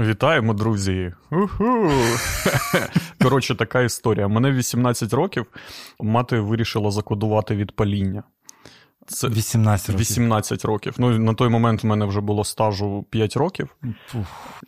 Вітаємо, друзі! Уху! Коротше, така історія. Мене 18 років мати вирішила закодувати від паління. Це 18 років. 18 років. Ну, на той момент в мене вже було стажу 5 років. Фух,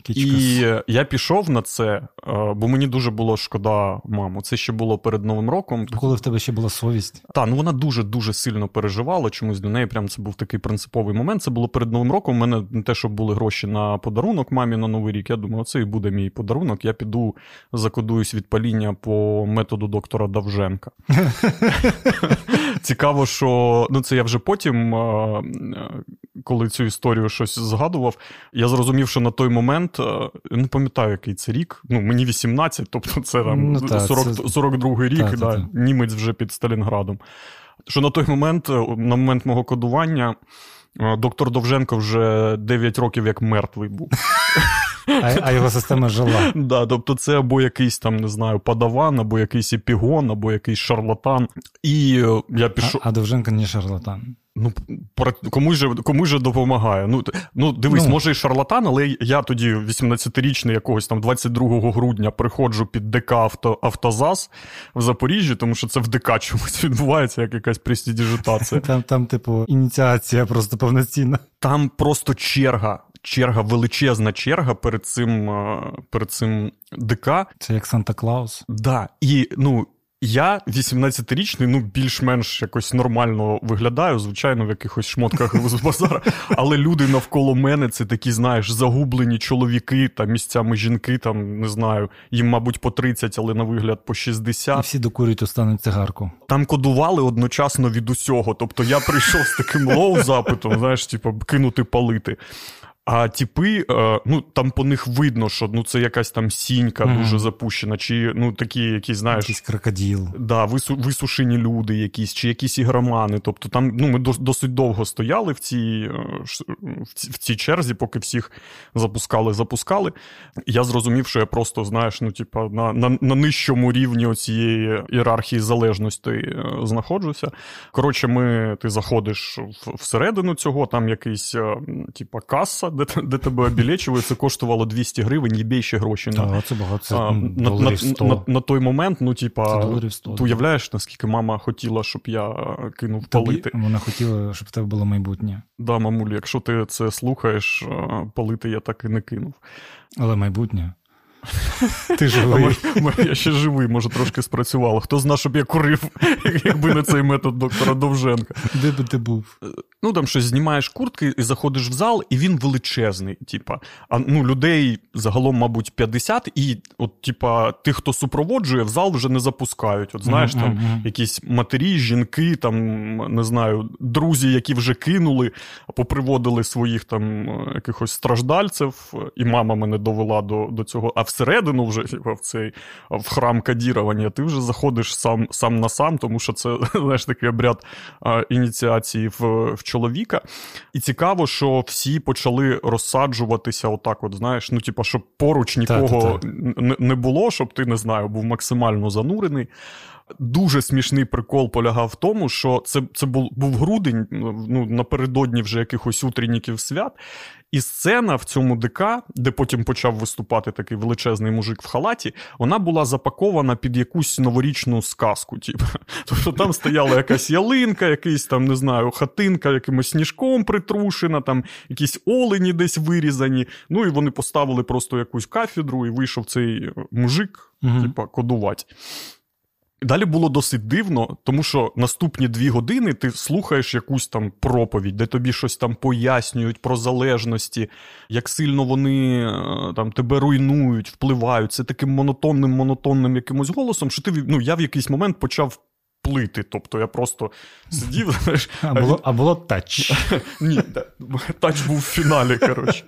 і я пішов на це, е, бо мені дуже було шкода маму. Це ще було перед Новим роком. Коли в тебе ще була совість? Так, ну вона дуже-дуже сильно переживала. Чомусь для неї прям це був такий принциповий момент. Це було перед Новим роком. У мене не те, що були гроші на подарунок мамі на Новий рік. Я думаю, це і буде мій подарунок. Я піду закодуюсь від паління по методу доктора Давженка. Цікаво, що ну це я вже потім, коли цю історію щось згадував, я зрозумів, що на той момент не пам'ятаю, який це рік. Ну, мені 18, тобто це там ну, та, 40, це... 42-й рік, та, да, та, німець вже під Сталінградом. Що на той момент, на момент мого кодування, доктор Довженко вже 9 років як мертвий був. А а його система жила. Да, Тобто це або якийсь там, не знаю, падаван, або якийсь епігон, або якийсь шарлатан. І е, я пішов. А, а Довженко не шарлатан. Ну, комусь же комусь же допомагає. Ну, ну дивись, ну. може і шарлатан, але я тоді, 18-річний, якогось там 22 грудня, приходжу під ДК авто, Автозас в Запоріжжі, тому що це в ДК чомусь відбувається, як якась престидіжитація. Там, там, типу, ініціація просто повноцінна. Там просто черга черга, величезна черга перед цим е, перед цим ДК. Це як Санта Клаус. Да. І ну. Я 18-річний, ну більш-менш якось нормально виглядаю, звичайно, в якихось шмотках з базара. Але люди навколо мене це такі, знаєш, загублені чоловіки та місцями жінки, там не знаю, їм, мабуть, по 30, але на вигляд по 60. І всі докурюють останню цигарку. Там кодували одночасно від усього. Тобто я прийшов з таким лоу-запитом, знаєш, типу, кинути палити. А типи, е, ну там по них видно, що ну це якась там сінька mm. дуже запущена, чи ну такі, які знаєш, якийсь крокоділ. Да, вису, висушені люди, якісь, чи якісь ігромани. Тобто там ну ми досить довго стояли в цій е, в цій черзі, поки всіх запускали, запускали. Я зрозумів, що я просто знаєш, ну типа на на, на нижчому рівні цієї ієрархії залежності е, знаходжуся. Коротше, ми ти заходиш всередину цього, там якийсь типа каса де де тебе обілечували, це коштувало 200 гривень, є більше гроші на Так, це багато. Це а, на, на, на, на той момент, ну, типа, ти уявляєш, наскільки мама хотіла, щоб я кинув Тобі, палити. Вона хотіла, щоб в тебе було майбутнє. Да, мамулі, якщо ти це слухаєш, палити я так і не кинув. Але майбутнє. Ти живий. Я ще живий, може, трошки спрацювало. Хто зна, щоб я курив, якби не цей метод доктора Довженка. Де би ти був? Ну, там щось знімаєш куртки і заходиш в зал, і він величезний. Типа, а ну, людей загалом, мабуть, 50, і от, типа, тих, хто супроводжує, в зал вже не запускають. От знаєш, mm-hmm. там якісь матері, жінки, там, не знаю, друзі, які вже кинули, поприводили своїх там якихось страждальців, і мама мене довела до, до цього. А всередину вже типу, в цей в храм кадірування, ти вже заходиш сам сам на сам, тому що це знаєш, такий обряд ініціації в в чоловіка. І цікаво, що всі почали розсаджуватися, отак, от, знаєш, ну, типу, щоб поруч нікого не, не було, щоб ти не знаю, був максимально занурений. Дуже смішний прикол полягав в тому, що це це був був грудень, ну напередодні вже якихось утренніків свят, і сцена в цьому ДК, де потім почав виступати такий величезний мужик в халаті, вона була запакована під якусь новорічну сказку. Типу. Тобто там стояла якась ялинка, якийсь там, не знаю, хатинка, якимось сніжком притрушена, там якісь олені десь вирізані. Ну і вони поставили просто якусь кафедру, і вийшов цей мужик, угу. типу, кодувати. Далі було досить дивно, тому що наступні дві години ти слухаєш якусь там проповідь, де тобі щось там пояснюють про залежності, як сильно вони е, там тебе руйнують, впливають. Це таким монотонним, монотонним якимось голосом, що ти ну, я в якийсь момент почав. Плити, тобто я просто сидів. знаєш, А було а було тач. Ні, тач був в фіналі. коротше.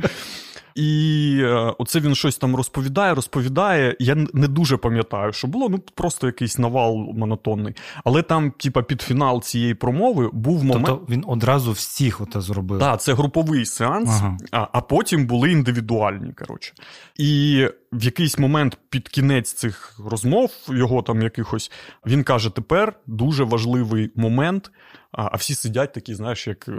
І е, оце він щось там розповідає, розповідає. Я не дуже пам'ятаю, що було, ну просто якийсь навал монотонний. Але там, типа, під фінал цієї промови був момент. Тобто він одразу всіх оте зробив. Так, це груповий сеанс, ага. а а потім були індивідуальні. коротше. І в якийсь момент під кінець цих розмов, його там якихось, він каже: тепер дуже важливий момент. А всі сидять такі, знаєш, як е,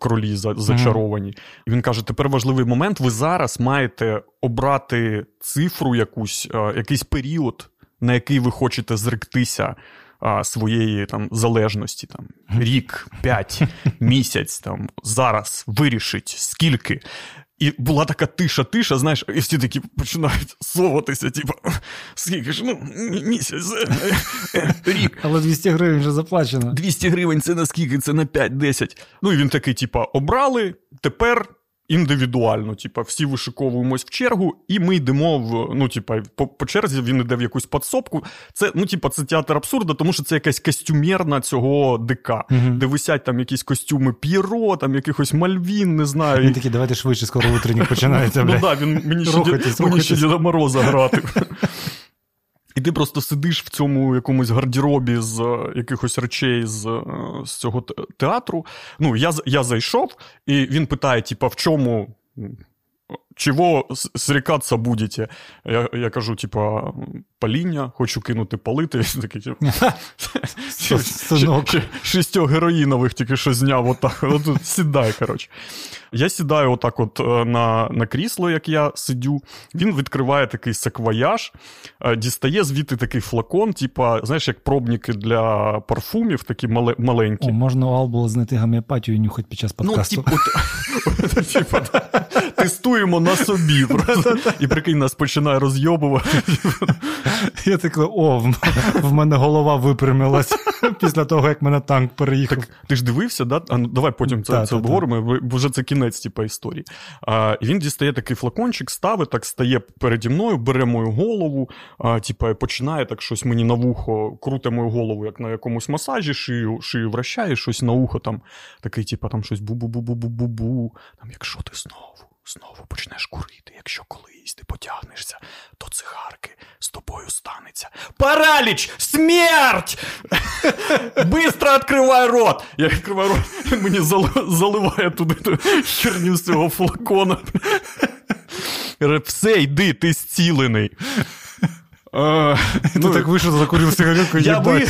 кролі зачаровані. І він каже: тепер важливий момент. Ви зараз маєте обрати цифру, якусь, е, якийсь період, на який ви хочете зректися своєї там залежності, там рік, п'ять, місяць, там зараз вирішить скільки. І була така тиша-тиша, знаєш, і всі такі починають соватися, типу, скільки ж, ну, місяць, е, е, рік. Але 200 гривень вже заплачено. 200 гривень це на скільки, це на 5-10. Ну і він такий, типу, обрали, тепер індивідуально. Типа, всі вишиковуємось в чергу, і ми йдемо в ну, типа, по, по черзі, він йде в якусь подсобку. Це ну, типа, це театр абсурда, тому що це якась костюмерна цього ДК, uh де висять там якісь костюми П'єро, там якихось Мальвін, не знаю. Він такий, давайте швидше, скоро утренник починається. Ну так, він мені ще Діда Мороза грати. І ти просто сидиш в цьому якомусь гардеробі з е, якихось речей з е, з цього театру. Ну, я я зайшов, і він питає: типа, в чому чого срікатися будете? Я я кажу, типа, паління, хочу кинути палити. Такий, типу, Шістьох героїнових тільки що зняв отак. От, сідай, коротше. Я сідаю отак от е, на на крісло, як я сидю. Він відкриває такий саквояж, е, дістає звідти такий флакон, типа, знаєш, як пробники для парфумів, такі маленькі. О, Можна у Албула знайти гомеопатію і нюхати під час ну, подкасту. Ну, типу, тестуємо на собі. просто. І прикинь, нас починає розйобувати. Я такий, о, в мене голова випрямилась після того, як мене танк переїхав. Так, Ти ж дивився, да? А, ну, давай потім це це обговоримо, бо вже це кінець типу, історії. А, І він дістає такий флакончик, ставить, так стає переді мною, бере мою голову, а, типу, починає так щось мені на вухо, круте мою голову, як на якомусь масажі, шию шию вращає, щось на ухо, там такий, типу, там щось бу-бу-бу-бу-бу-бу, там, якщо ти знову знову почнеш курити, якщо колись ти потягнешся до цигарки, з тобою станеться. Параліч! Смерть! Бистро відкривай рот! Я відкриваю рот, мені заливає туди херню з цього флакона. Все, йди, ти зцілений. А, Ти ну, так вийшов, закурив сигаретку, я, ви...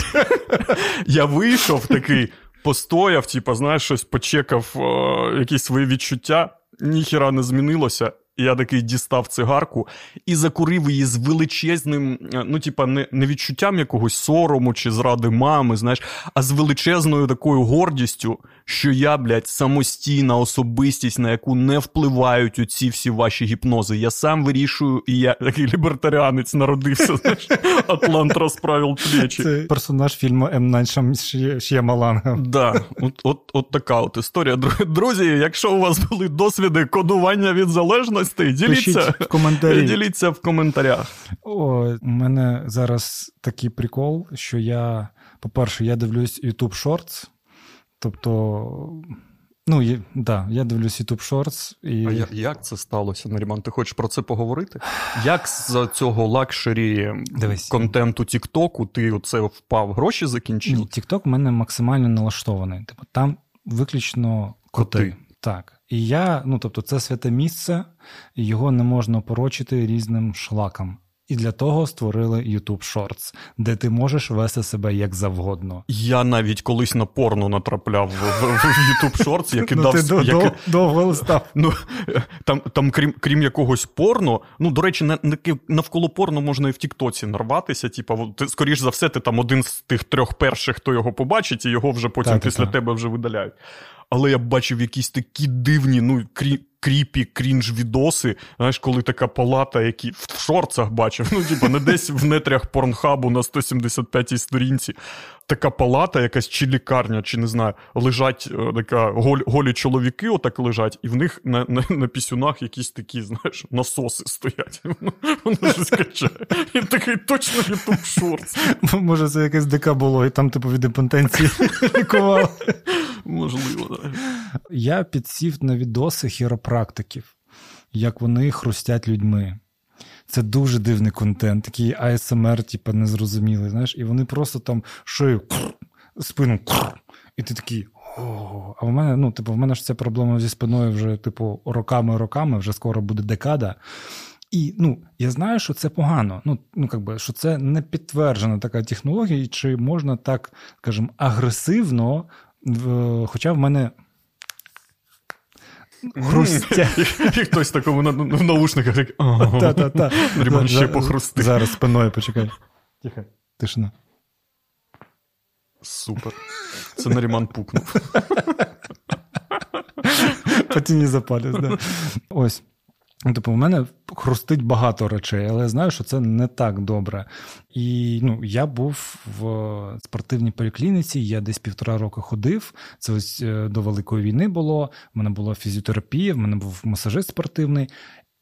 я вийшов такий, постояв, типу, знаєш, щось почекав, о, якісь свої відчуття ніхіра не змінилося. Я такий дістав цигарку і закурив її з величезним, е, ну, типа, не не відчуттям якогось сорому чи зради мами, знаєш, а з величезною такою гордістю, що я, блядь, самостійна особистість, на яку не впливають оці всі ваші гіпнози. Я сам вирішую, і я такий лібертаріанець народився. знаєш, Атлант розправив плечі. Це персонаж фільму М. Найшам Ш'ямаланга. Да, от, от, от така от історія. Друзі, якщо у вас були досвіди кодування від залежності, діліться в коментарі. діліться в коментарях. О, У мене зараз такий прикол, що я, по-перше, я дивлюсь YouTube Shorts. Тобто, ну, є, да, я дивлюсь YouTube Shorts. І... А як це сталося, Наріман? Ти хочеш про це поговорити? Як з цього luxury Дивись. контенту TikTok у ти оце впав, гроші закінчив? Ні, Тікток в мене максимально налаштований. Типу, там виключно коти. коти. Так. І я, ну тобто, це святе місце, його не можна порочити різним шлакам. І для того створили YouTube Shorts, де ти можеш вести себе як завгодно. Я навіть колись на порно натрапляв в, в, в YouTube Shorts, я кидав... Ну, ти як... довго листав. Ну, там, там крім крім якогось порно, ну, до речі, на, навколо порно можна і в Тіктоці нарватися. Типу, ти, скоріш за все, ти там один з тих трьох перших, хто його побачить, і його вже потім так, після так. тебе вже видаляють. Але я бачив якісь такі дивні, ну, крі кріпі крінж відоси. Знаєш, коли така палата, які в шорцах бачив, ну типу, не десь в нетрях порнхабу на 175-й сторінці. Така палата, якась чи лікарня, чи не знаю, лежать е, така голі, голі чоловіки, отак лежать, і в них на на, на пісюнах якісь такі, знаєш, насоси стоять. Воно щось качає. І такий точно ютуб шорт. Може, це якесь ДК було, і там, типу, від імпотенції лікували. Можливо, так. Я підсів на відоси хіропрактиків, як вони хрустять людьми. Це дуже дивний контент, такий АСМР, типу, незрозумілий. знаєш, І вони просто там шию, спину, і ти такий. О, а в мене, ну, типу, в мене ж ця проблема зі спиною вже, типу, роками-роками, вже скоро буде декада. І ну, я знаю, що це погано. Ну, ну би, що це не підтверджена така технологія, чи можна так, скажімо, агресивно, хоча в мене. Хрустя. І хтось такому в наушниках так. Та-та-та. Риман ще похрусти. Зараз спиною почекай. Тихо, тишина. Супер. Це Наріман пукнув. Потім не запалюсь, да. Ось. Типу, в мене хрустить багато речей, але я знаю, що це не так добре. І ну, я був в спортивній поліклініці, я десь півтора року ходив. Це ось е, до Великої війни було. В мене була фізіотерапія, в мене був масажист спортивний.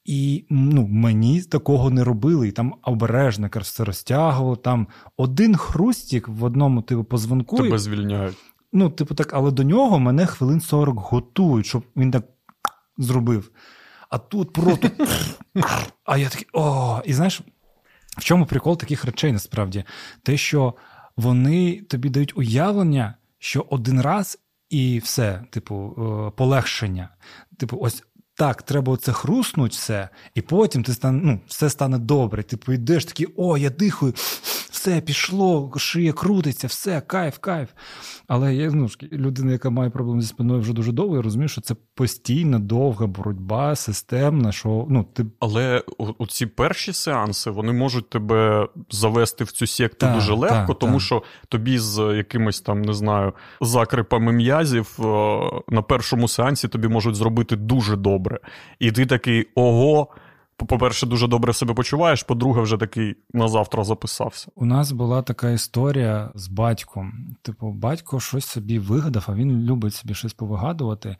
І ну, мені такого не робили. І там обережно все розтягувало. Там один хрустік в одному типу позвонку. Тебе звільняють. Ну, типу, так, але до нього мене хвилин 40 готують, щоб він так зробив. А тут просто. А я такий о, і знаєш, в чому прикол таких речей насправді? Те, що вони тобі дають уявлення, що один раз і все, типу, е, полегшення. Типу, ось так, треба оце хруснуть все, і потім ти стане, ну, все стане добре. Типу, йдеш такий, о, я дихаю, все пішло, шия крутиться, все, кайф, кайф. Але я ну, людина, яка має проблеми зі спиною вже дуже довго, я розумію, що це постійна довга боротьба, системна. що ну ти. Але у ці перші сеанси вони можуть тебе завести в цю секту так, дуже легко, так, тому так. що тобі з якимось там не знаю закрипами м'язів е, на першому сеансі тобі можуть зробити дуже добре. І ти такий ого по-перше, дуже добре себе почуваєш, по-друге, вже такий на завтра записався. У нас була така історія з батьком. Типу, батько щось собі вигадав, а він любить собі щось повигадувати.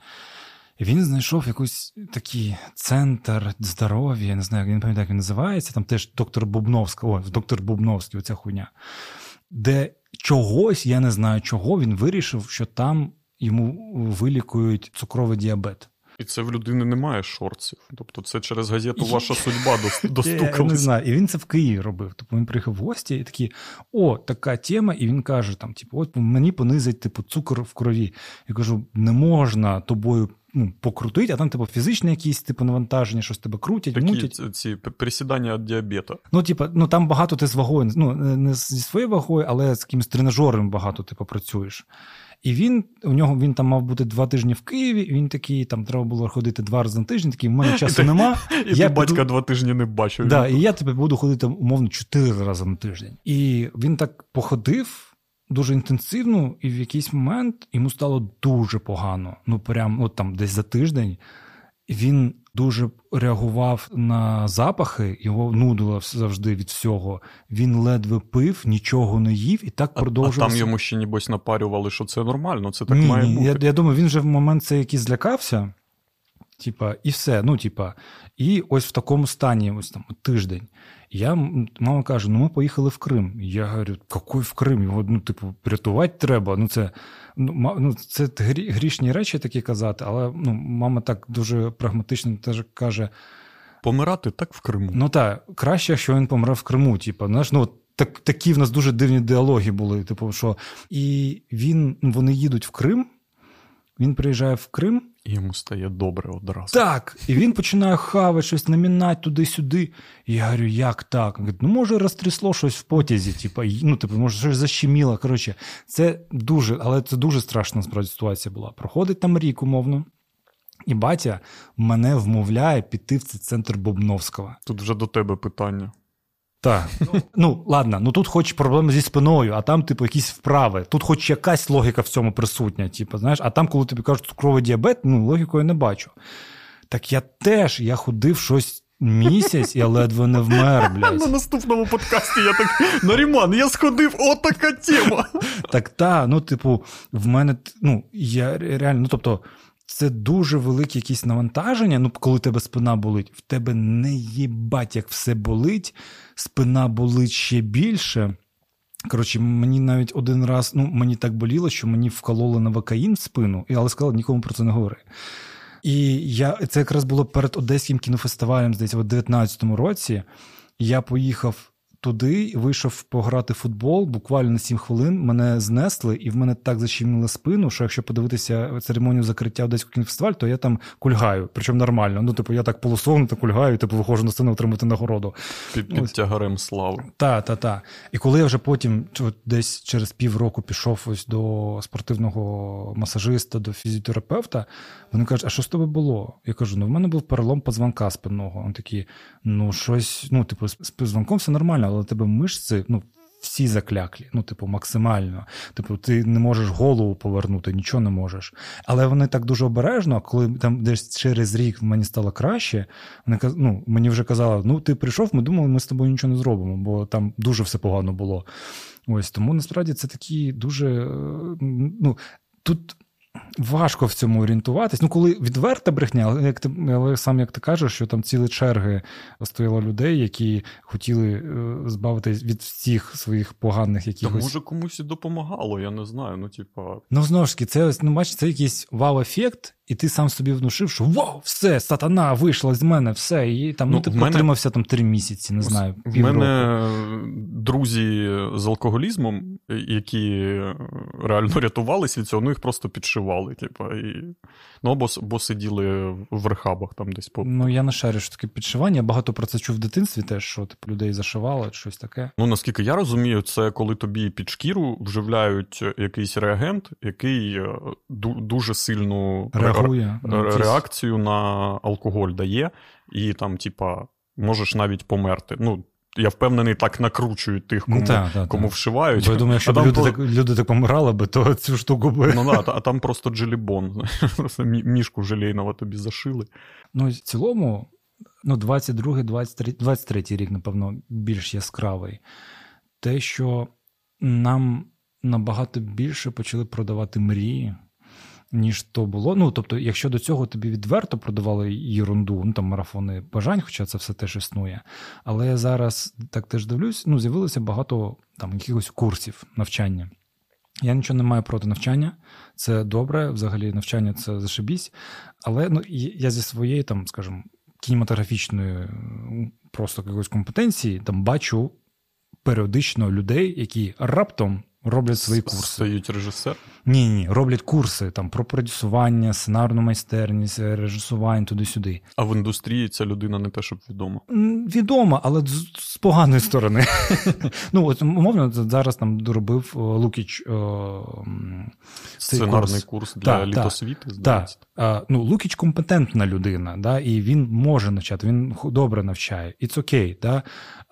І він знайшов якийсь такий центр здоров'я, не знаю, я не пам'ятаю, як він називається, там теж доктор Бубновська, о, доктор Бубновський, оця хуйня, де чогось, я не знаю чого, він вирішив, що там йому вилікують цукровий діабет. І це в людини немає шорців. Тобто це через газету ваша судьба достукалась. Я не знаю. І він це в Києві робив. Тобто він приїхав в гості і такий, о, така тема, і він каже: там, типу, от мені понизить типу, цукор в крові. Я кажу, не можна тобою ну, покрутити, а там, типу, фізичне якісь типу, навантаження, щось тебе крутять, Такі мутять. ці присідання від діабета. Ну, типу, ну там багато ти з вагою, ну не зі своєю вагою, але з якимось тренажером багато типу, працюєш. І він у нього він там мав бути два тижні в Києві. Він такий, там треба було ходити два рази на тиждень. Такий в мене часу нема. І я ти батька два тижні не бачив. Да, І я тебе буду ходити умовно чотири рази на тиждень. І він так походив. Дуже інтенсивно, і в якийсь момент йому стало дуже погано. Ну, прям от там десь за тиждень він дуже реагував на запахи, його нудило завжди від всього. Він ледве пив, нічого не їв і так продовжував. А там йому ще нібось напарювали, що це нормально, це так ні, має бути. Я, я думаю, він вже в момент це якийсь злякався. Типа, і все. Ну, типа, і ось в такому стані, ось там тиждень. Я мама каже: ну ми поїхали в Крим. Я говорю, який в Крим? Його ну, типу, рятувати треба. Ну, це ну, ну, це грішні речі такі казати, але ну, мама так дуже прагматично теж каже: помирати так в Криму. Ну так, краще, що він помре в Криму. Типу, знаєш, ну так, такі в нас дуже дивні діалоги були. Типу, що і він вони їдуть в Крим. Він приїжджає в Крим. І йому стає добре одразу. Так. І він починає хавати щось, намінати туди-сюди. І я говорю, як так? Він говорить, ну, може, розтрясло щось в потязі, типу, ну, типу, може, щось защеміло. Коротше, це дуже, але це дуже страшна насправді ситуація була. Проходить там рік, умовно. І батя мене вмовляє піти в цей центр Бобновського. Тут вже до тебе питання. Так. Ну, ладно, ну тут хоч проблеми зі спиною, а там, типу, якісь вправи. Тут хоч якась логіка в цьому присутня, типу, знаєш, а там, коли тобі кажуть, цукровий діабет, ну, логіку я не бачу. Так я теж я ходив щось місяць, я ледве не вмер, блядь. На наступному подкасті я так Наріман, я сходив, о, така тема. Так, та, ну, типу, в мене, ну, я реально, ну, тобто це дуже велике якісь навантаження. Ну, коли тебе спина болить, в тебе не їбать, як все болить, спина болить ще більше. Коротше, мені навіть один раз, ну, мені так боліло, що мені вкололи на вакаїн в спину, але сказали, нікому про це не говори. І я, це якраз було перед Одеським кінофестивалем, здається, в 2019 році. Я поїхав туди, вийшов пограти в футбол. Буквально на 7 хвилин мене знесли, і в мене так защемили спину, що якщо подивитися церемонію закриття Одеського кінофестивалю, то я там кульгаю. Причому нормально. Ну, типу, я так полусогнуто кульгаю, і типу, виходжу на сцену отримати нагороду. Під, під тягарем слави. Так, так, так. І коли я вже потім десь через півроку пішов ось до спортивного масажиста, до фізіотерапевта, вони кажуть, а що з тобою було? Я кажу, ну в мене був перелом позвонка спинного. Вони такі, ну щось, ну, типу, з позвонком все нормально, але тебе мишці, ну. Всі закляклі, ну, типу, максимально. Типу, ти не можеш голову повернути, нічого не можеш. Але вони так дуже обережно, коли там десь через рік мені стало краще, вони ну, мені вже казали, ну ти прийшов, ми думали, ми з тобою нічого не зробимо, бо там дуже все погано було. Ось тому насправді це такі дуже. Е, ну, Тут Важко в цьому орієнтуватись. Ну, коли відверта брехня, але як ти але сам як ти кажеш, що там цілі черги стояло людей, які хотіли е, збавитись від всіх своїх поганих якихось. Та може комусь і допомагало, я не знаю. Ну, типа. Ну, знову ж таки, це ну, бачиш, це якийсь вау-ефект, і ти сам собі внушив, що вау, все, сатана вийшла з мене, все. І там ну, ну ти мене... потримався там три місяці, не знаю. У мене друзі з алкоголізмом, які реально рятувалися від цього, ну їх просто підшивали. Типу, і... Ну, або, або сиділи в рехабах там десь по. Ну, я не шарю, що таке підшивання. Я багато про це чув в дитинстві, теж, що типу, людей зашивали, щось таке. Ну, наскільки я розумію, це коли тобі під шкіру вживляють якийсь реагент, який е, дуже сильну Реагує реакцію на алкоголь дає, і там, типа, можеш навіть померти. Ну, я впевнений, так накручують тих, кому ну, так, так, кому так. вшивають. Бо я думаю, якщо б люди, по... так, люди так помирали би, то цю штуку би. Ну да, а там просто джилібон. Просто мішку желейного тобі зашили. Ну, в цілому, ну, 22-й, 23, 23 рік, напевно, більш яскравий. Те, що нам набагато більше почали продавати мрії ніж то було. Ну тобто, якщо до цього тобі відверто продавали єрунду, ну там марафони бажань, хоча це все теж існує. Але я зараз так теж дивлюсь, ну з'явилося багато там якихось курсів навчання. Я нічого не маю проти навчання, це добре, взагалі навчання це зашибісь. Але ну, я зі своєї, там, скажімо, кінематографічної просто якоїсь компетенції там бачу періодично людей, які раптом роблять свої курси. Стають режисер? Ні, ні, роблять курси там про продюсування, сценарну майстерність, режисування туди-сюди. А в індустрії ця людина не те, щоб відома? Відома, але з поганої сторони. Ну, от умовно, зараз там доробив Лукіч сценарний курс для літосвіти. Так, ну, Лукіч компетентна людина, да, і він може навчати, він добре навчає. І це окей, да.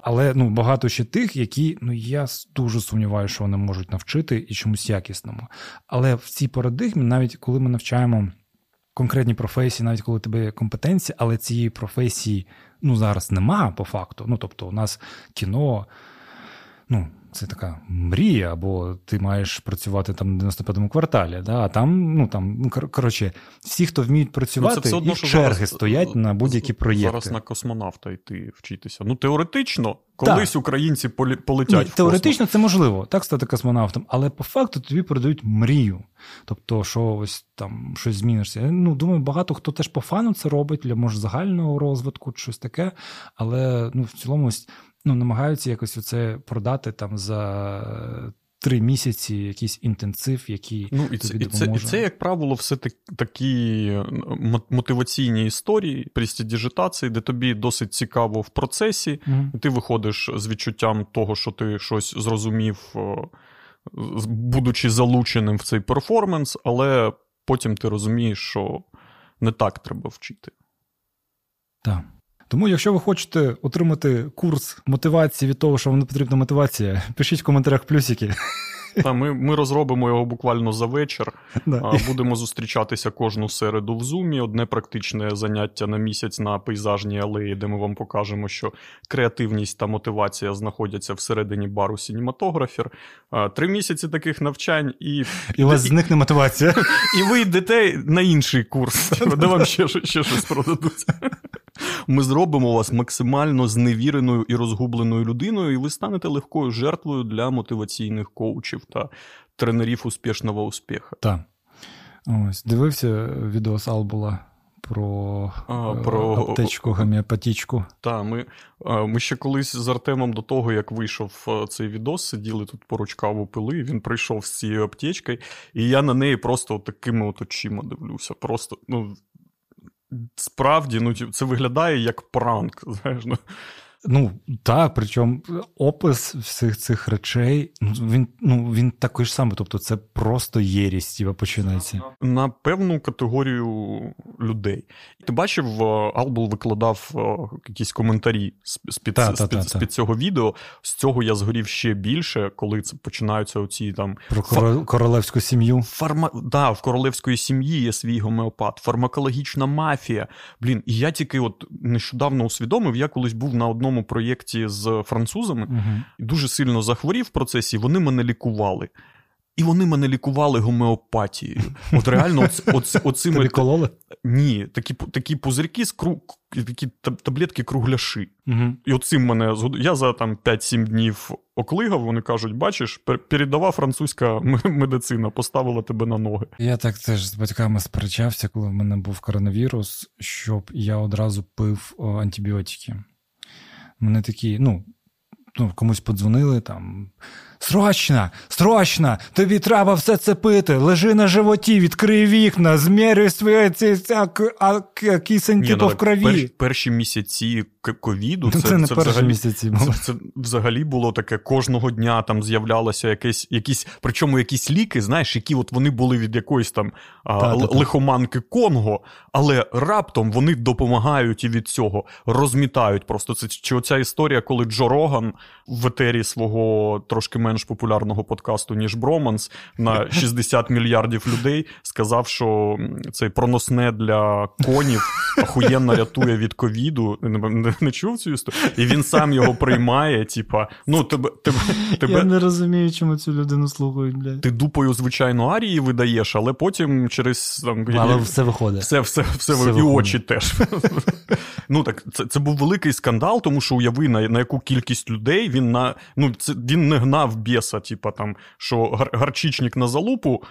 Але ну, багато ще тих, які ну я дуже сумніваюся, що вони можуть навчити і чомусь якісному. Але в цій парадигмі, навіть коли ми навчаємо конкретні професії, навіть коли тебе є компетенція, але цієї професії ну зараз нема по факту. Ну тобто, у нас кіно, ну це така мрія, або ти маєш працювати там в 95-му кварталі. Да? А там, ну там, ну коротше, всі, хто вміють працювати, ну, це все одно, що черги зараз, стоять на будь-які проєкти. Зараз на космонавта йти вчитися. Ну, теоретично, колись так. українці полетять. Ні, в Теоретично це можливо, так стати космонавтом, але по факту тобі передають мрію. Тобто, що ось там щось змінишся. Ну, думаю, багато хто теж по фану це робить, для може загального розвитку, щось таке. Але ну, в цілому ось ну, намагаються якось оце продати там за. Три місяці якийсь інтенсив, який ну, і тобі це, допоможе. І це, і це, як правило, все такі мотиваційні історії, престидіжитації, де тобі досить цікаво в процесі, mm-hmm. і ти виходиш з відчуттям того, що ти щось зрозумів, будучи залученим в цей перформанс, але потім ти розумієш, що не так треба вчити. Так. Тому, якщо ви хочете отримати курс мотивації від того, що вам не потрібна мотивація, пишіть в коментарях плюсики. Та, Ми ми розробимо його буквально за вечір. Да. Будемо зустрічатися кожну середу в зумі. Одне практичне заняття на місяць на пейзажній алеї, де ми вам покажемо, що креативність та мотивація знаходяться всередині бару Сінематографір. Три місяці таких навчань, і І у вас зникне мотивація. І ви йдете на інший курс, де вам ще, ще щось продадуть. Ми зробимо вас максимально зневіреною і розгубленою людиною, і ви станете легкою жертвою для мотиваційних коучів та тренерів успішного успіху. Так. Ось, Дивився відео з Албула про, а, про... аптечку гомеопатічку. Так, ми ми ще колись з Артемом до того, як вийшов цей відос, сиділи тут поруч каву пили, він прийшов з цією аптечкою, і я на неї просто такими от очима дивлюся. Просто, ну, справді, ну, це виглядає як пранк. знаєш, ну. Ну так, причому опис всіх цих речей, ну, він ну він такий ж самий, тобто це просто єрість тіба, починається на певну категорію людей. Ти бачив, е, Албул викладав е, якісь коментарі з-під та, з-під, та, з-під цього відео. З цього я згорів ще більше, коли це починаються оці там про фар... королевську сім'ю. Фарма... Да, в королевської сім'ї є свій гомеопат, фармакологічна мафія. Блін, і я тільки от нещодавно усвідомив, я колись був на одному одному проєкті з французами і дуже сильно захворів в процесі. Вони мене лікували. І вони мене лікували гомеопатією. От реально, оц, оц, оцими... Кололи? Ні, такі такі пузирки, скру... такі таблетки кругляши. Угу. І оцим мене я за там 5-7 днів оклигав. Вони кажуть: бачиш, передова французька медицина, поставила тебе на ноги. Я так теж з батьками сперечався, коли в мене був коронавірус, щоб я одразу пив антибіотики. Вони такі, ну, ну комусь подзвонили там. Срочно, срочно, тобі треба все це пити. Лежи на животі, відкрий вікна, змірюй свої ці, кисень типу в крові. Перш, перші місяці ковіду. Це, це не це перші взагалі, місяці. Це, це взагалі було таке кожного дня там з'являлося якесь, якісь, причому якісь ліки, знаєш, які от вони були від якоїсь там а, лихоманки Конго, але раптом вони допомагають і від цього розмітають. Просто це чи оця історія, коли Джо Роган в етері свого трошки менш популярного подкасту, ніж Броманс, на 60 мільярдів людей сказав, що цей проносне для конів охуєнно рятує від ковіду. Не, не чув цю історію? І він сам його приймає. Типа, ну тебе тебе, тебе... Я не розумію, чому цю людину слухають. блядь. Ти дупою, звичайно, арії видаєш, але потім через там але все виходить. Все, все, все, все і очі теж. Ну так це це був великий скандал, тому що уяви на на яку кількість людей він на ну це він не гнав біса, типа там, що гар, гарчичник на залупу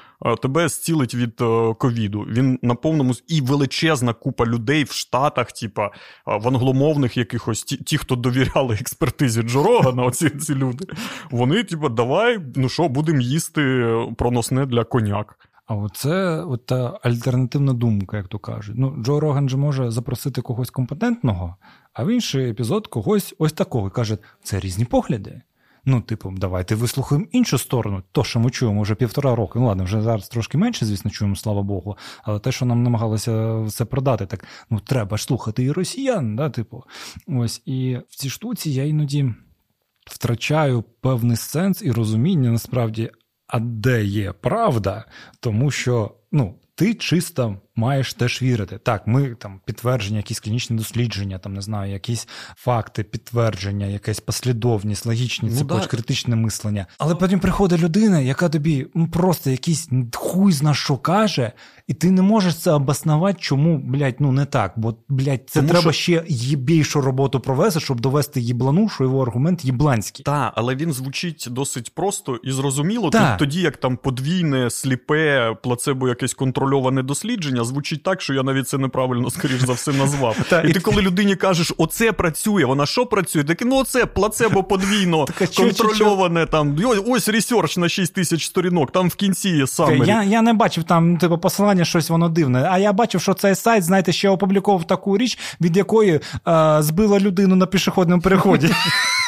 тебе зцілить від ковіду. Він на повному і величезна купа людей в Штатах, типа в англомовних якихось ті, ті хто довіряли експертизі Джо на оці ці люди. Вони, типа, давай, ну що, будемо їсти проносне для коняк. А оце от та альтернативна думка, як то кажуть. Ну, Джо Роган же може запросити когось компетентного, а в інший епізод когось ось такого. Каже, це різні погляди. Ну, типу, давайте вислухаємо іншу сторону. То, що ми чуємо вже півтора року. Ну ладно, вже зараз трошки менше, звісно, чуємо, слава Богу. Але те, що нам намагалося все продати, так ну треба ж слухати і росіян. да, типу. Ось і в цій штуці я іноді втрачаю певний сенс і розуміння насправді, а де є правда, тому що ну, ти чисто маєш теж вірити. Так, ми там підтвердження, якісь клінічні дослідження, там не знаю, якісь факти, підтвердження, якась послідовність, логічні, ну, да. критичне мислення. Але потім приходить людина, яка тобі ну, просто якийсь хуй зна що каже, і ти не можеш це обоснувати, чому, блядь, ну не так. Бо, блядь, це Тому треба що... ще більшу роботу провести, щоб довести їблану, що його аргумент їбланський. Так, але він звучить досить просто і зрозуміло. Та. Тоді як там подвійне, сліпе, плацебо якесь контрольоване дослідження звучить так, що я навіть це неправильно, скоріш за все, назвав. І ти, коли людині кажеш, оце працює, вона що працює? Таке, ну оце плацебо подвійно контрольоване. там, Ось research на 6 тисяч сторінок, там в кінці саме. Я я не бачив там, типу, посилання щось воно дивне. А я бачив, що цей сайт, знаєте, ще опублікував таку річ, від якої е, збила людину на пішохідному переході.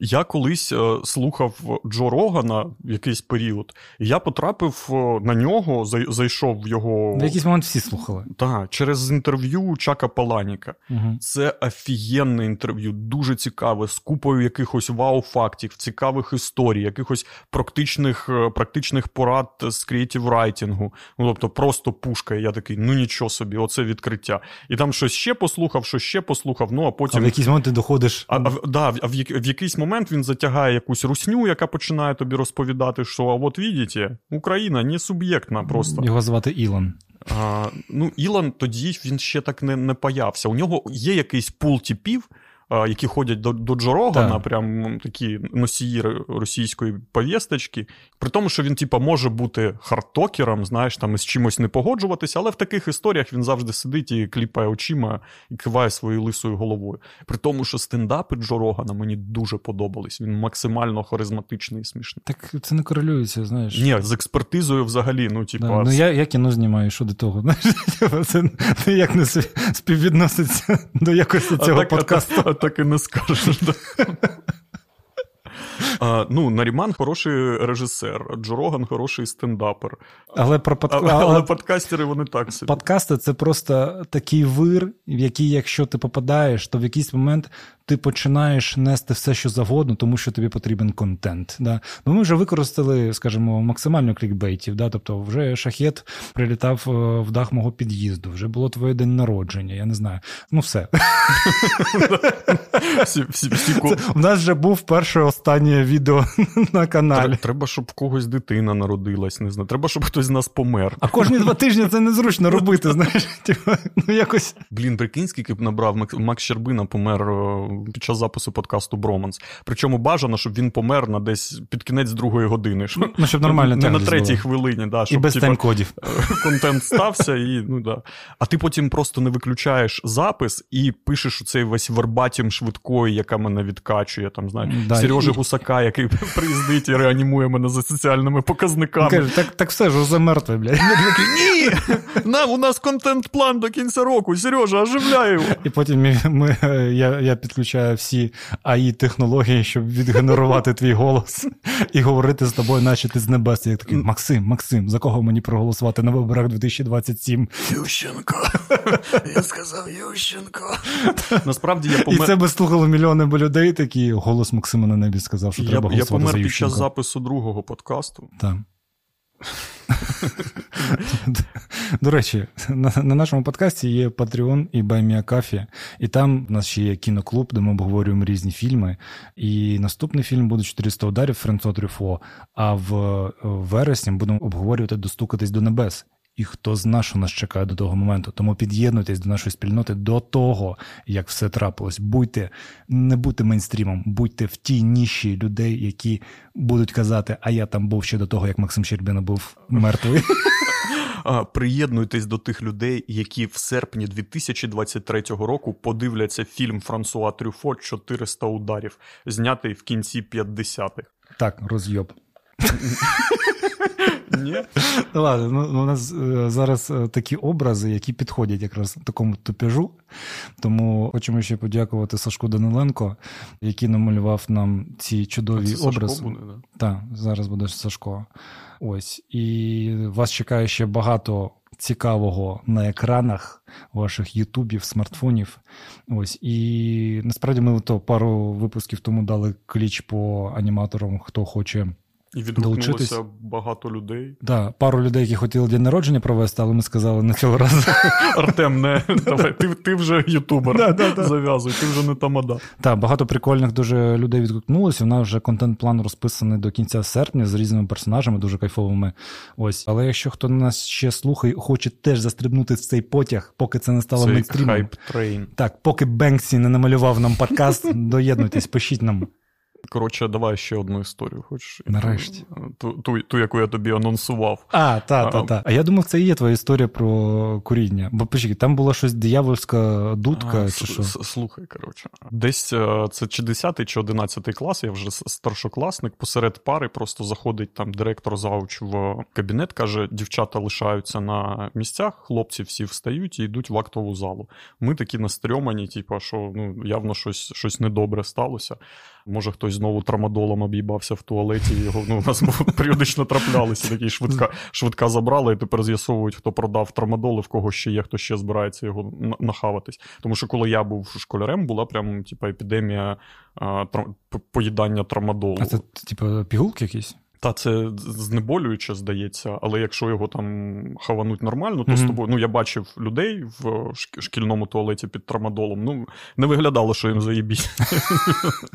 Я колись е, слухав Джо Рогана в якийсь період, і я потрапив е, на нього, зайшов в його. В якийсь момент всі слухали. Так, через інтерв'ю Чака Паланіка. Угу. Це офігенне інтерв'ю, дуже цікаве, з купою якихось вау-фактів, цікавих історій, якихось практичних е, практичних порад з креатив райтингу. Ну, тобто просто пушка. І я такий, ну нічого собі, оце відкриття. І там щось ще послухав, що ще послухав, ну а потім. А в якийсь момент ти доходиш. А, а, да, а в, в якийсь момент він затягає якусь русню, яка починає тобі розповідати, що а от видите, Україна не суб'єктна просто. Його звати Ілон. А, Ну, Ілон тоді він ще так не не паявся. У нього є якийсь пул типів, які ходять до до Джорогана, прям такі носії російської повісточки. При тому, що він, типа, може бути хардтокером, знаєш, там із чимось не погоджуватися, але в таких історіях він завжди сидить і кліпає очима і киває своєю лисою головою. При тому, що стендапи Джо Рогана мені дуже подобались. Він максимально харизматичний і смішний. Так це не корелюється, знаєш. Ні, з експертизою взагалі. Ну, типа... Да, ну я я кіно знімаю, що до того. Знаєш, Це ніяк не співвідноситься до якості цього подкасту. Так і не скажеш. А, Ну, Наріман хороший режисер, Джо Роган хороший стендапер. Але про подка... але, але подкастери вони так собі. Подкасти це просто такий вир, в який, якщо ти попадаєш, то в якийсь момент ти починаєш нести все, що завгодно, тому що тобі потрібен контент. Да? Ну, Ми вже використали, скажімо, максимально клікбейтів. Да? Тобто, вже шахет прилітав е, в дах мого під'їзду, вже було твоє день народження, я не знаю. Ну, все. У нас вже був перше останнє відео на каналі. Треба, щоб в когось дитина народилась, не знаю. Треба, щоб хтось з нас помер. А кожні два тижні це незручно робити, знаєш. Ну, якось. Блін, прикинь, скільки б набрав Макс Щербина помер під час запису подкасту Броманс. Причому бажано, щоб він помер на десь під кінець другої години. Щоб, ну, щоб нормально Не на третій хвилині. Да, щоб, І без типу, тайм-кодів. Контент стався, і ну да. А ти потім просто не виключаєш запис і пишеш цей весь вербатім швидкої, яка мене відкачує. Там, знаю, да, Сережі і... Гусака, який приїздить і реанімує мене за соціальними показниками. Каже, так так все ж уже мертвий, блядь. Ні! Нам у нас контент-план до кінця року. Сережа, оживляй його. І потім ми, ми, я я підключаю всі АІ технології, щоб відгенерувати твій голос і говорити з тобою, наче ти з небес. Я такий Максим, Максим, за кого мені проголосувати на виборах 2027? Ющенко. Я сказав Ющенко. Насправді я помер... І це би слухало мільйони людей. Такі голос Максима на небі сказав, що я, голосувати. Я помер за під час запису другого подкасту. Так. До речі, на, на нашому подкасті є Patreon і Байміакафі, і там в нас ще є кіноклуб, де ми обговорюємо різні фільми. І наступний фільм буде 400 ударів Френцо Трюфо. А в вересні будемо обговорювати Достукатись до небес і хто зна, що нас чекає до того моменту. Тому під'єднуйтесь до нашої спільноти до того, як все трапилось. Будьте, не будьте мейнстрімом, будьте в тій ніші людей, які будуть казати, а я там був ще до того, як Максим Щербина був мертвий. Приєднуйтесь до тих людей, які в серпні 2023 року подивляться фільм Франсуа Трюфо «400 ударів, знятий в кінці 50-х. Так, розйоб. Ні? Ну ладно, ну, у нас е, зараз е, такі образи, які підходять якраз такому тупежу. Тому хочемо ще подякувати Сашку Даниленко, який намалював нам ці чудові це образи. Сашко буде, да? Так, зараз буде Сашко. Ось. І вас чекає ще багато. Цікавого на екранах ваших ютубів, смартфонів. Ось. І насправді ми то пару випусків тому дали кліч по аніматорам, хто хоче і відгукнулося багато людей. Так, да, пару людей, які хотіли день народження провести, але ми сказали на цього разу. Артем, не давай, ти ти вже ютубер. Да, да, да. Зав'язуй, ти вже не тамада. Так, багато прикольних дуже людей відгукнулося. У нас вже контент-план розписаний до кінця серпня з різними персонажами, дуже кайфовими. Ось. Але якщо хто нас ще слухає, хоче теж застрибнути в цей потяг, поки це не стало мейнстрімом. Так, поки Бенксі не намалював нам подкаст, доєднуйтесь, пишіть нам. Коротше, давай ще одну історію. Хочеш? Нарешті. Ту, ту, ту яку я тобі анонсував. А, та, та, та. А я думав, це і є твоя історія про куріння. Бо почекай, там була щось диявольська дудка. А, чи що? Слухай, коротше. Десь е, це чи 10 чи 11 клас, я вже старшокласник, посеред пари просто заходить там директор зауч в кабінет, каже: дівчата лишаються на місцях, хлопці всі встають і йдуть в актову залу. Ми такі настрьомані, типу, що ну, явно щось, щось недобре сталося. Може, хтось знову трамадолом об'їбався в туалеті. Його ну, у нас періодично траплялися. Такі швидка швидка забрала, і тепер з'ясовують, хто продав трамадол в кого ще є, хто ще збирається його нахаватись. Тому що коли я був школярем, була прям типу, епідемія а, трам... поїдання трамадолу. А це типу пігулки якісь? Та це знеболююче, здається, але якщо його там хавануть нормально, то mm-hmm. з тобою. Ну, я бачив людей в шкільному туалеті під трамадолом. Ну, не виглядало, що їм заїбіть.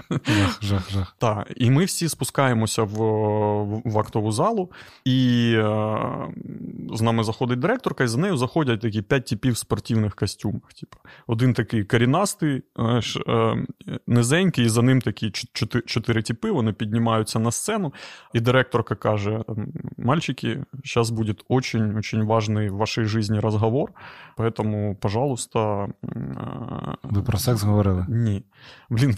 Жах, жах, жах. Так, і ми всі спускаємося в в актову залу, і е, з нами заходить директорка, і за нею заходять такі п'ять типів в спортивних костюмах. Типу. Один такий корінастий, е, низенький, і за ним такі чотири, типи, вони піднімаються на сцену. І директорка каже: мальчики, сейчас будет очень-очень важный в вашей жизни разговор, поэтому, пожалуйста... Ви про секс говорили? Ні. Блін,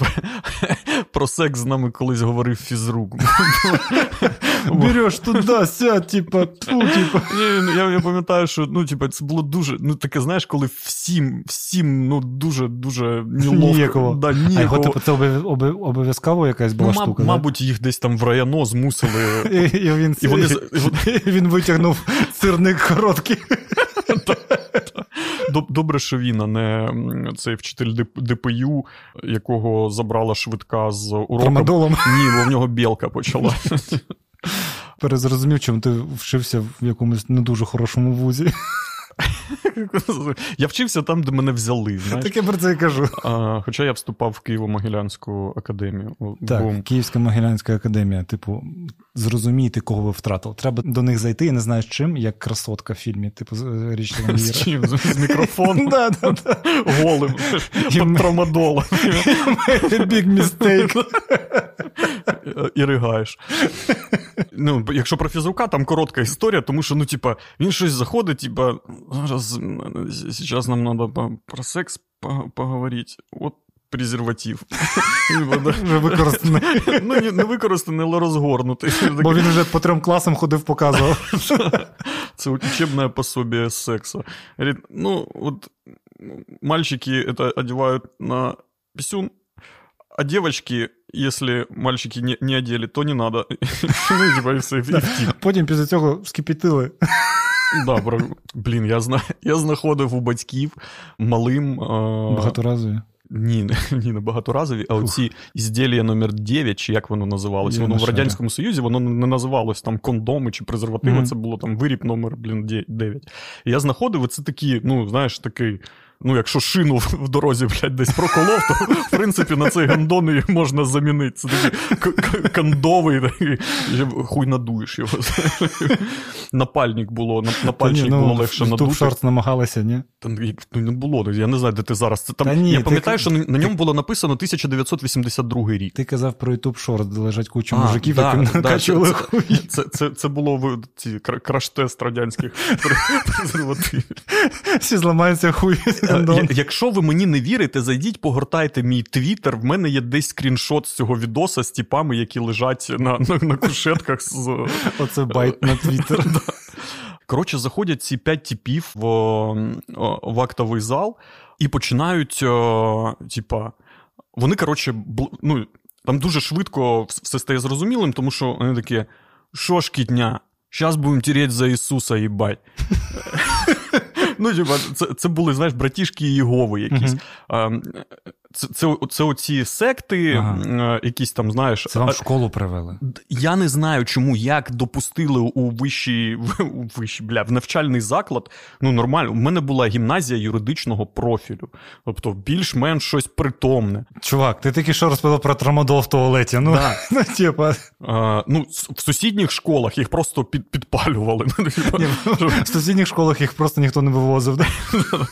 про секс з нами колись говорив фізрук. Береш туди, сядь, типа, ту, типа. Я я пам'ятаю, що ну, типа, це було дуже. Ну, таке, знаєш, коли всім всім ну, дуже-дуже неловко. Да, ніяково. А його, типу, це обов'язково якась була ну, штука? Мабуть, їх десь там в районо змусили. І, і він, і вони, він витягнув сирник короткий. Добре, що він, а не цей вчитель ДПЮ, якого забрала швидка з уроку. Трамадолом. Ні, бо в нього білка почала. Перезрозумів, чим ти вчився в якомусь не дуже хорошому вузі. Я вчився там, де мене взяли. знаєш. Так я про це і кажу. А, Хоча я вступав в Києво-Могилянську академію. Так, Бум. Київська Могилянська академія, типу, зрозуміти, кого ви втратили. Треба до них зайти і не знаєш чим, як красотка в фільмі, типу, річ З чим? З мікрофоном? Голим. Під трамадолом. Big mistake. І ригаєш. Ну, Якщо про фізрука, там коротка історія, тому що, ну, типа, він щось заходить, типа, зараз зараз нам треба про секс поговорити. От презерватив. Вже використаний. Ну, не використаний, але розгорнутий. Бо він вже по трьом класам ходив, показував. Це учебне пособие секса. Ну, от мальчики это одевают на писюн, а девочки, если мальчики не не одели, то не надо. Потім після цього вскипітили. Да, Блін, я зна... я знаходив у батьків малим. Багаторазові. Ні, ні, не багаторазові, а оці ізділля номер 9, чи як воно називалось, воно в Радянському Союзі воно не називалось там кондоми чи презервативи, це було там виріб номер блін, 9. Я знаходив, це такий, ну, знаєш, такий ну, якщо шину в дорозі, блядь, десь проколов, то в принципі на цей гандон її можна замінити. Це такий кондовий, такий, хуй надуєш його. Напальник було, напальник ну, було легше надути. Туп шорт намагалися, ні? Та ну, не було. Я не знаю, де ти зараз. Це, Там, Та ні, Я пам'ятаю, ти... що на ньому було написано 1982 рік. Ти казав про YouTube Short, де лежать кучу а, мужиків, да, яким да, накачували це, хуй. Це, це, це було в ці краш-тест радянських презервативів. Всі зламаються хуй. Е, якщо ви мені не вірите, зайдіть, погортайте мій твіттер. В мене є десь скріншот з цього відоса з тіпами, які лежать на на, на кушетках. з... Оце байт на твіттер. Коротше, заходять ці п'ять типів в в актовий зал і починають, типа, вони, коротше, ну, там дуже швидко все стає зрозумілим, тому що вони такі: що ж кітня, зараз будемо тереть за Ісуса, їбать. Ну, це це були, знаєш, братішки Єгови якісь. Uh-huh. Це це, це оці секти, ага. якісь там, знаєш. Це вам в школу привели. Я не знаю, чому як допустили у вищий, у вищий, бля, в навчальний заклад. Ну, нормально. У мене була гімназія юридичного профілю. Тобто, більш-менш щось притомне. Чувак, ти тільки що розповідав про трамадол в туалеті. Ну, да. ну, типа. А, ну, В сусідніх школах їх просто під, підпалювали. Ні, в сусідніх школах їх просто ніхто не вивозив.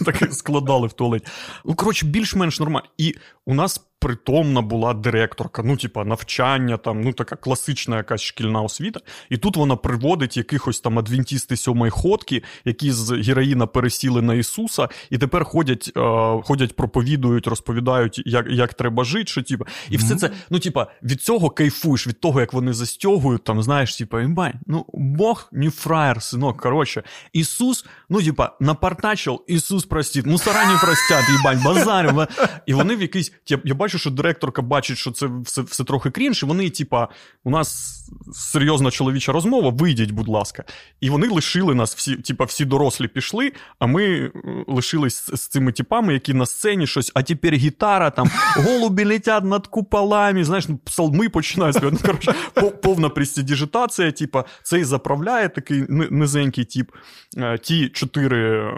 Так складали в туалеті. Ну, коротше, більш-менш нормально. І у нас притомна була директорка, ну, типа, навчання, там, ну, така класична якась шкільна освіта. І тут вона приводить якихось там адвентісти сьомої ходки, які з героїна пересіли на Ісуса, і тепер ходять, е, ходять, проповідують, розповідають, як як треба жити. що, типа. І mm-hmm. все це, ну, типа, від цього кайфуєш, від того, як вони застягують, там, знаєш, типа, імбай, ну, Бог не фраєр, синок. Коротше, Ісус, ну, типа, напартачив, Ісус простить, мусора не простять, їбать, базарю. І вони в якийсь, я бачу, бачу, що директорка бачить, що це все все трохи крінж, і вони, типа, у нас серйозна чоловіча розмова, вийдіть, будь ласка. І вони лишили нас, всі, типа, всі дорослі пішли, а ми е, лишились з цими типами, які на сцені щось, а тепер гітара, там, голубі летять над куполами, знаєш, ну, псалми починають. Ну, коротше, повна престидіжитація, типа, цей заправляє такий низенький тип, е, ті чотири е,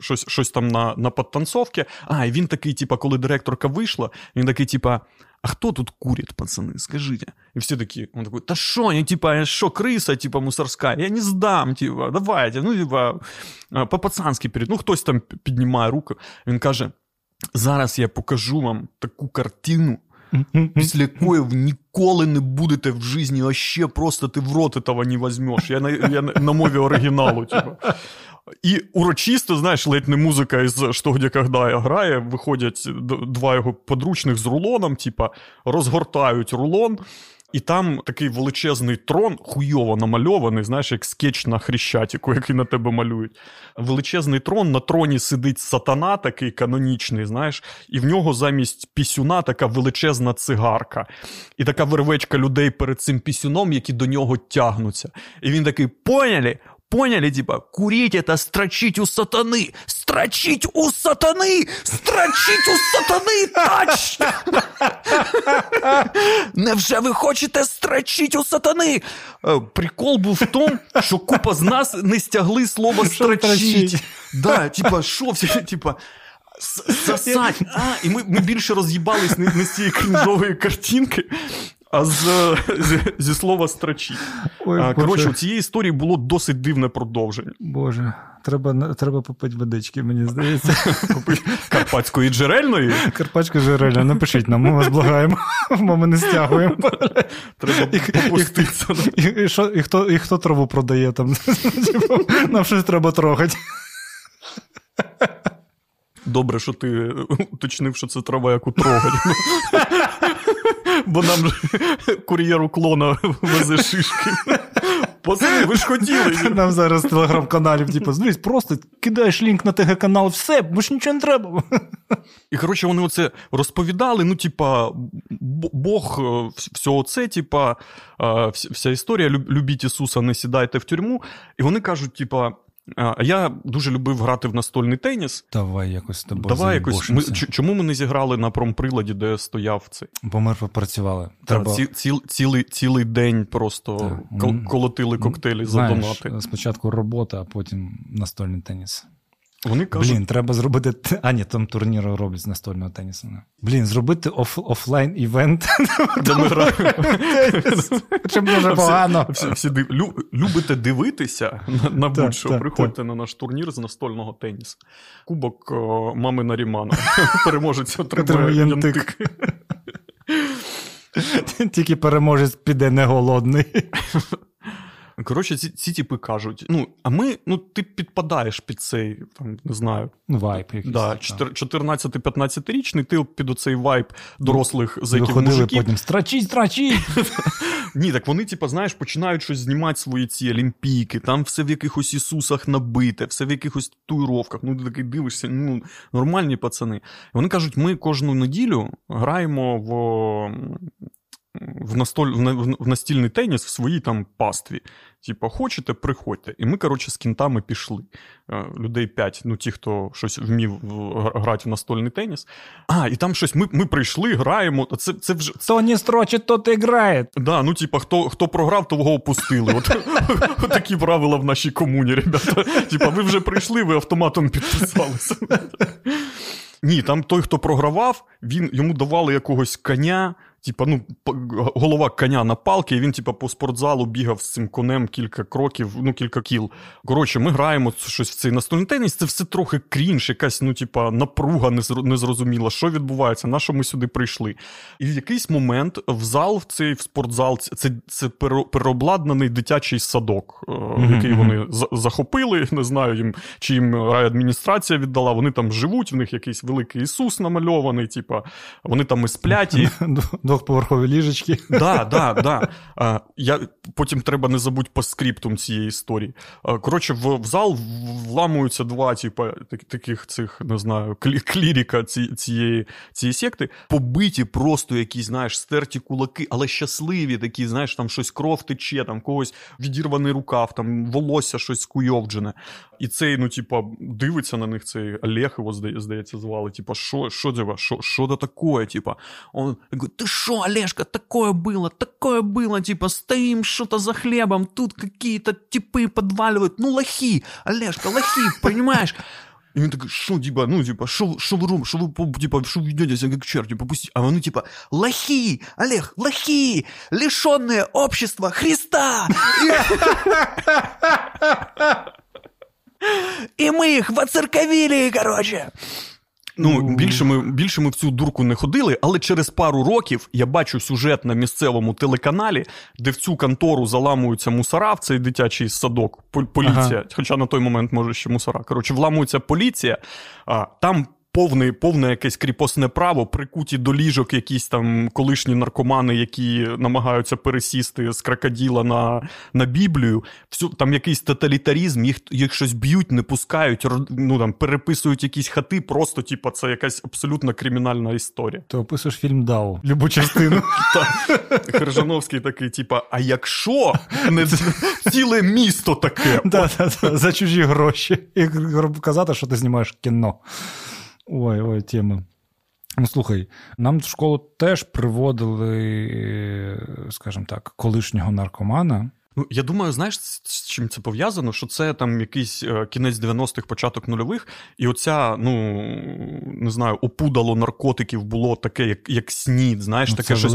щось щось там на на подтанцовці. А, і він такий, типа, коли директорка вийшла, він такий, типа. А хто тут курит, пацаны, скажите? И все такие, он такой, да что, не типа, что, крыса, типа, мусорская? Я не сдам, типа, давайте, ну, типа, по-пацански перед, ну, хтось там піднімає руку. Він каже, зараз я покажу вам таку картину, після якої ви ніколи не будете в житті, а ще просто ти в рот этого не возьмеш. Я на, я на мові оригіналу, типа. І урочисто, знаєш, ледь не музика із «Що, где, когда» грає, виходять два його подручних з рулоном, типа, розгортають рулон. І там такий величезний трон, хуйово намальований, знаєш, як скетч на хрещатіку, який на тебе малюють. Величезний трон, на троні сидить сатана, такий канонічний, знаєш, і в нього замість пісюна така величезна цигарка. І така вервечка людей перед цим пісюном, які до нього тягнуться. І він такий: поняли? Поняли, типа, курить это строчить у сатаны. Строчить у сатаны! Строчить у сатани! Точно! Невже ви хочете строчить у сатани? Е, прикол був в тому, що купа з нас не стягли слово строчить. Да, типа, що всі, типа. Сосать. А, і ми ми більше роз'їбались не, не з цієї крінжової картинки, а з, з, зі слова строчі. Ой, Коротше, у цієї історії було досить дивне продовження. Боже, треба треба попити водички, мені здається. Карпатської джерельної? Карпатської джерельної, напишіть нам, ми вас благаємо, ми не стягуємо. Треба попуститися. І, і, і, і, хто, і хто траву продає там? Нам щось треба трогати. Добре, що ти уточнив, що це трава, яку трогать. Бо нам же кур'єр уклона везе шишки. Пацани, ви ж хотіли. Нам зараз телеграм-каналів, типу, дивись, просто кидаєш лінк на ТГ-канал, все, бо ж нічого не треба. І коротше, вони оце розповідали. Ну, типа, Бог, е, всього це, типа, е, вся історія, любіть Ісуса, не сідайте в тюрму. І вони кажуть, типа. Я дуже любив грати в настольний теніс. Давай якось з тобою Давай якось. Ми, Чому ми не зіграли на промприладі, де стояв цей? Бо ми попрацювали. Треба... Ці, ці, цілий цілий день просто так. колотили коктейлі за донати. Спочатку робота, а потім настольний теніс. Вони кажуть... Блін, треба зробити. А, ні, там турніри роблять з настольного тенісу. Блін, зробити оф... офлайн івент. Де ми граємо. Чим дуже погано. Всі, всі див... Любите дивитися на будь-що, приходьте на наш турнір з настольного тенісу. Кубок о, мами Нарімана. Переможець отримує янтик. Тільки переможець піде не голодний. Коротше, ці ці типи кажуть: ну, а ми, ну, ти підпадаєш під цей, там, не знаю, вайп. Да, 14-15-річний, ти під оцей вайп дорослих зайків мужиків. потім страчіть, страчіть! Ні, так вони, типу, знаєш, починають щось знімати свої ці олімпійки, там все в якихось Ісусах набите, все в якихось татуїровках. Ну, ти такий дивишся, ну, нормальні пацани. Вони кажуть, ми кожну неділю граємо в в настоль, в настільний теніс в своїй там пастві. Типа, хочете, приходьте. І ми, коротше, з кінтами пішли. Е, людей п'ять, ну ті, хто щось вмів грати в настольний теніс. А, і там щось ми ми прийшли, граємо. Це це вже... Хто не строчить, тот і грає. Да, ну, типа, хто хто програв, того опустили. От, от такі правила в нашій комуні, ребята. Типа, ви вже прийшли, ви автоматом підписалися. Ні, там той, хто програвав, він йому давали якогось коня типа, ну, голова коня на палки, і він, типа, по спортзалу бігав з цим конем кілька кроків, ну, кілька кіл. Коротше, ми граємо щось в цей настольний теніс, це все трохи крінж, якась, ну, типа, напруга незрозуміла, що відбувається, на що ми сюди прийшли. І в якийсь момент в зал, в цей в спортзал, це це переобладнаний дитячий садок, mm-hmm. який вони захопили. Не знаю, їм, чи їм райадміністрація віддала. Вони там живуть, в них якийсь великий Ісус намальований, типа, вони там і сплять. І... двохповерхові ліжечки. Да, да, да. А, я, Потім треба не забути по скриптум цієї історії. А, коротше, в, в зал вламуються два, типу, таких цих, не знаю, кліріка цієї цієї секти, побиті просто якісь, знаєш, стерті кулаки, але щасливі, такі, знаєш, там щось кров тече, там когось відірваний рукав, там волосся щось скуйовджене. І цей, ну, типа, дивиться на них цей Олег, його здається, звали. Типа, що, типа, що, це таке? Типа, он говорит, ты шо, Олежка, такое было, такое было, типа, стоим что-то за хлебом, тут какие-то типы подваливают, ну, лохи, Олежка, лохи, понимаешь? И он такой, что, типа, ну, типа, что вы робите, что вы, типа, что вы ведете себя как черти, попусти. А он, ну, типа, лохи, Олег, лохи, лишенные общества Христа. И мы их воцерковили, короче. Ну, більше ми більше ми в цю дурку не ходили, але через пару років я бачу сюжет на місцевому телеканалі, де в цю контору заламуються мусора в цей дитячий садок, поліція. Ага. Хоча на той момент, може, ще мусора. Коротше, вламується поліція, а там повне, повне якесь кріпосне право, прикуті до ліжок якісь там колишні наркомани, які намагаються пересісти з крокоділа на на Біблію. Всю, там якийсь тоталітарізм, їх їх щось б'ють, не пускають, ну там переписують якісь хати, просто типу, це якась абсолютно кримінальна історія. Ти описуєш фільм Дау, любу частину. Хержановський такий, типа, а якщо не ціле місто таке? За чужі гроші. І казати, що ти знімаєш кіно. Ой, ой, тема. Ну, слухай, нам в школу теж приводили, скажімо так, колишнього наркомана. Ну, я думаю, знаєш, з чим це пов'язано? Що це там якийсь е, кінець 90-х, початок нульових, і оця, ну не знаю, опудало наркотиків було таке, як як снід. Знаєш, ну, таке щось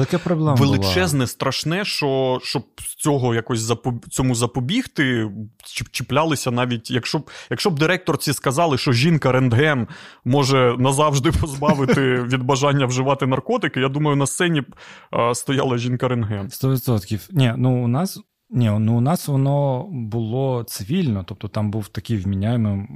величезне, була. страшне, що щоб цього якось запоб... цьому запобігти, чіплялися навіть, якщо б якщо б директорці сказали, що жінка рентген може назавжди позбавити від бажання вживати наркотики, я думаю, на сцені б стояла жінка рентген. 100%. Ні, ну у нас. Ні, ну у нас воно було цивільно, тобто там був такий вміняємий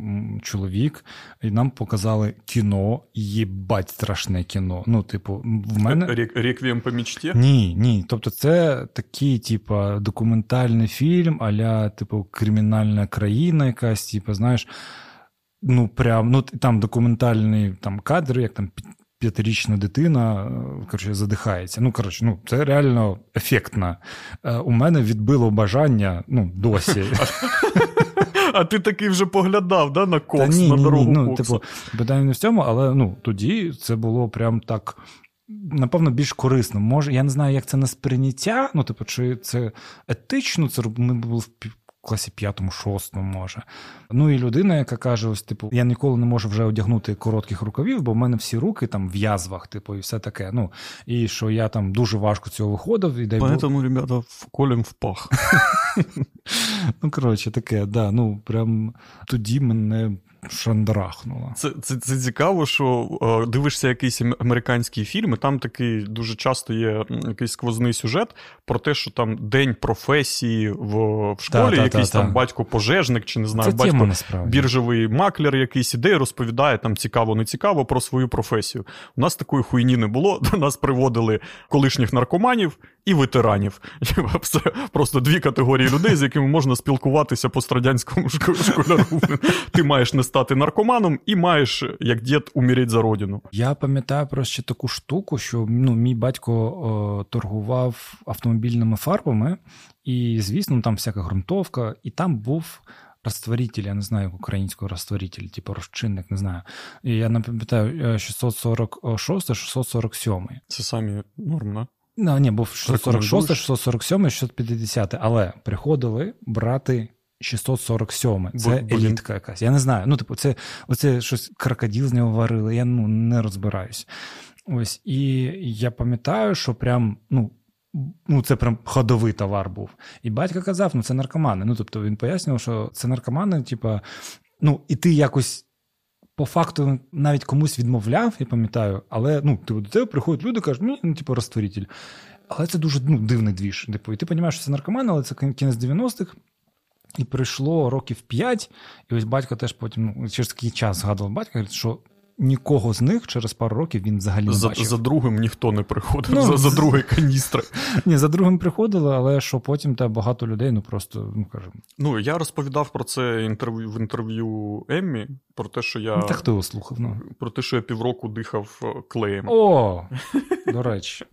чоловік, і нам показали кіно, їбать страшне кіно. Ну, типу, в мене Реквієм по мічті? Ні, ні. Тобто, це такий, типу, документальний фільм, аля, типу, кримінальна країна, якась, типу, знаєш. Ну, прям, ну там документальний там кадр, як там п'ятирічна дитина е, коротше, задихається. Ну, коротше, ну, це реально ефектно. Е, у мене відбило бажання ну, досі. А ти такий вже поглядав да, на кокс, ні, на дорогу. Ні, ну, Типу, питання не в цьому, але ну, тоді це було прям так. Напевно, більш корисно. Може, я не знаю, як це на сприйняття. Ну, типу, чи це етично, це ми були в класі п'ятому, шостому, може. Ну і людина, яка каже: ось, типу, я ніколи не можу вже одягнути коротких рукавів, бо в мене всі руки там в язвах, типу, і все таке. Ну, І що я там дуже важко цього виходив. І дай Поэтому, бо... ребята, колем в пах. Ну, коротше, таке, да. Ну, прям тоді мене шандрахнула. Це це, це цікаво, що е, дивишся якийсь американський фільм, і там такий дуже часто є якийсь сквозний сюжет про те, що там день професії в в школі, та, якийсь та, там та. батько пожежник, чи не знаю, це батько біржевий маклер, якийсь іде, розповідає там цікаво, не цікаво про свою професію. У нас такої хуйні не було. До нас приводили колишніх наркоманів і ветеранів. Це просто дві категорії людей, з якими можна спілкуватися по страдянському школяру. Ти маєш не стати наркоманом і маєш, як дід, умереть за родину. Я пам'ятаю про ще таку штуку, що ну, мій батько о, торгував автомобільними фарбами, і, звісно, там всяка ґрунтовка, і там був. Растворитель, я не знаю, як українською розтворитель, типу розчинник, не знаю. І я не пам'ятаю 646, 647. Це самі норм, да? Ну, ні, був 646, 647, 650, але приходили брати 647. Це Бо, елітка якась. Я не знаю. Ну, типу, це оце щось крокодил з нього варили, я ну, не розбираюсь. Ось, І я пам'ятаю, що прям, ну. Ну, це прям ходовий товар був. І батько казав, ну це наркомани. Ну, тобто він пояснював, що це наркомани, типу, ну, і ти якось по факту навіть комусь відмовляв, я пам'ятаю, але ну, типу, до тебе приходять люди кажуть, ну, ну типу, розтворитель. Але це дуже ну, дивний двіж. Типу, і ти розумієш, що це наркоман, але це кінець 90-х. І пройшло років 5, і ось батько теж потім, ну, через такий час згадував батька, що нікого з них через пару років він взагалі не за, бачив. За другим ніхто не приходив, Ну, за, за другий каністри. Ні, за другим приходили, але що потім та багато людей, ну просто, ну кажемо, Ну, я розповідав про це інтерв'ю в інтерв'ю Еммі, про те, що я ну, та хто його слухав? Ну. про те, що я півроку дихав е, клеєм. О, до речі.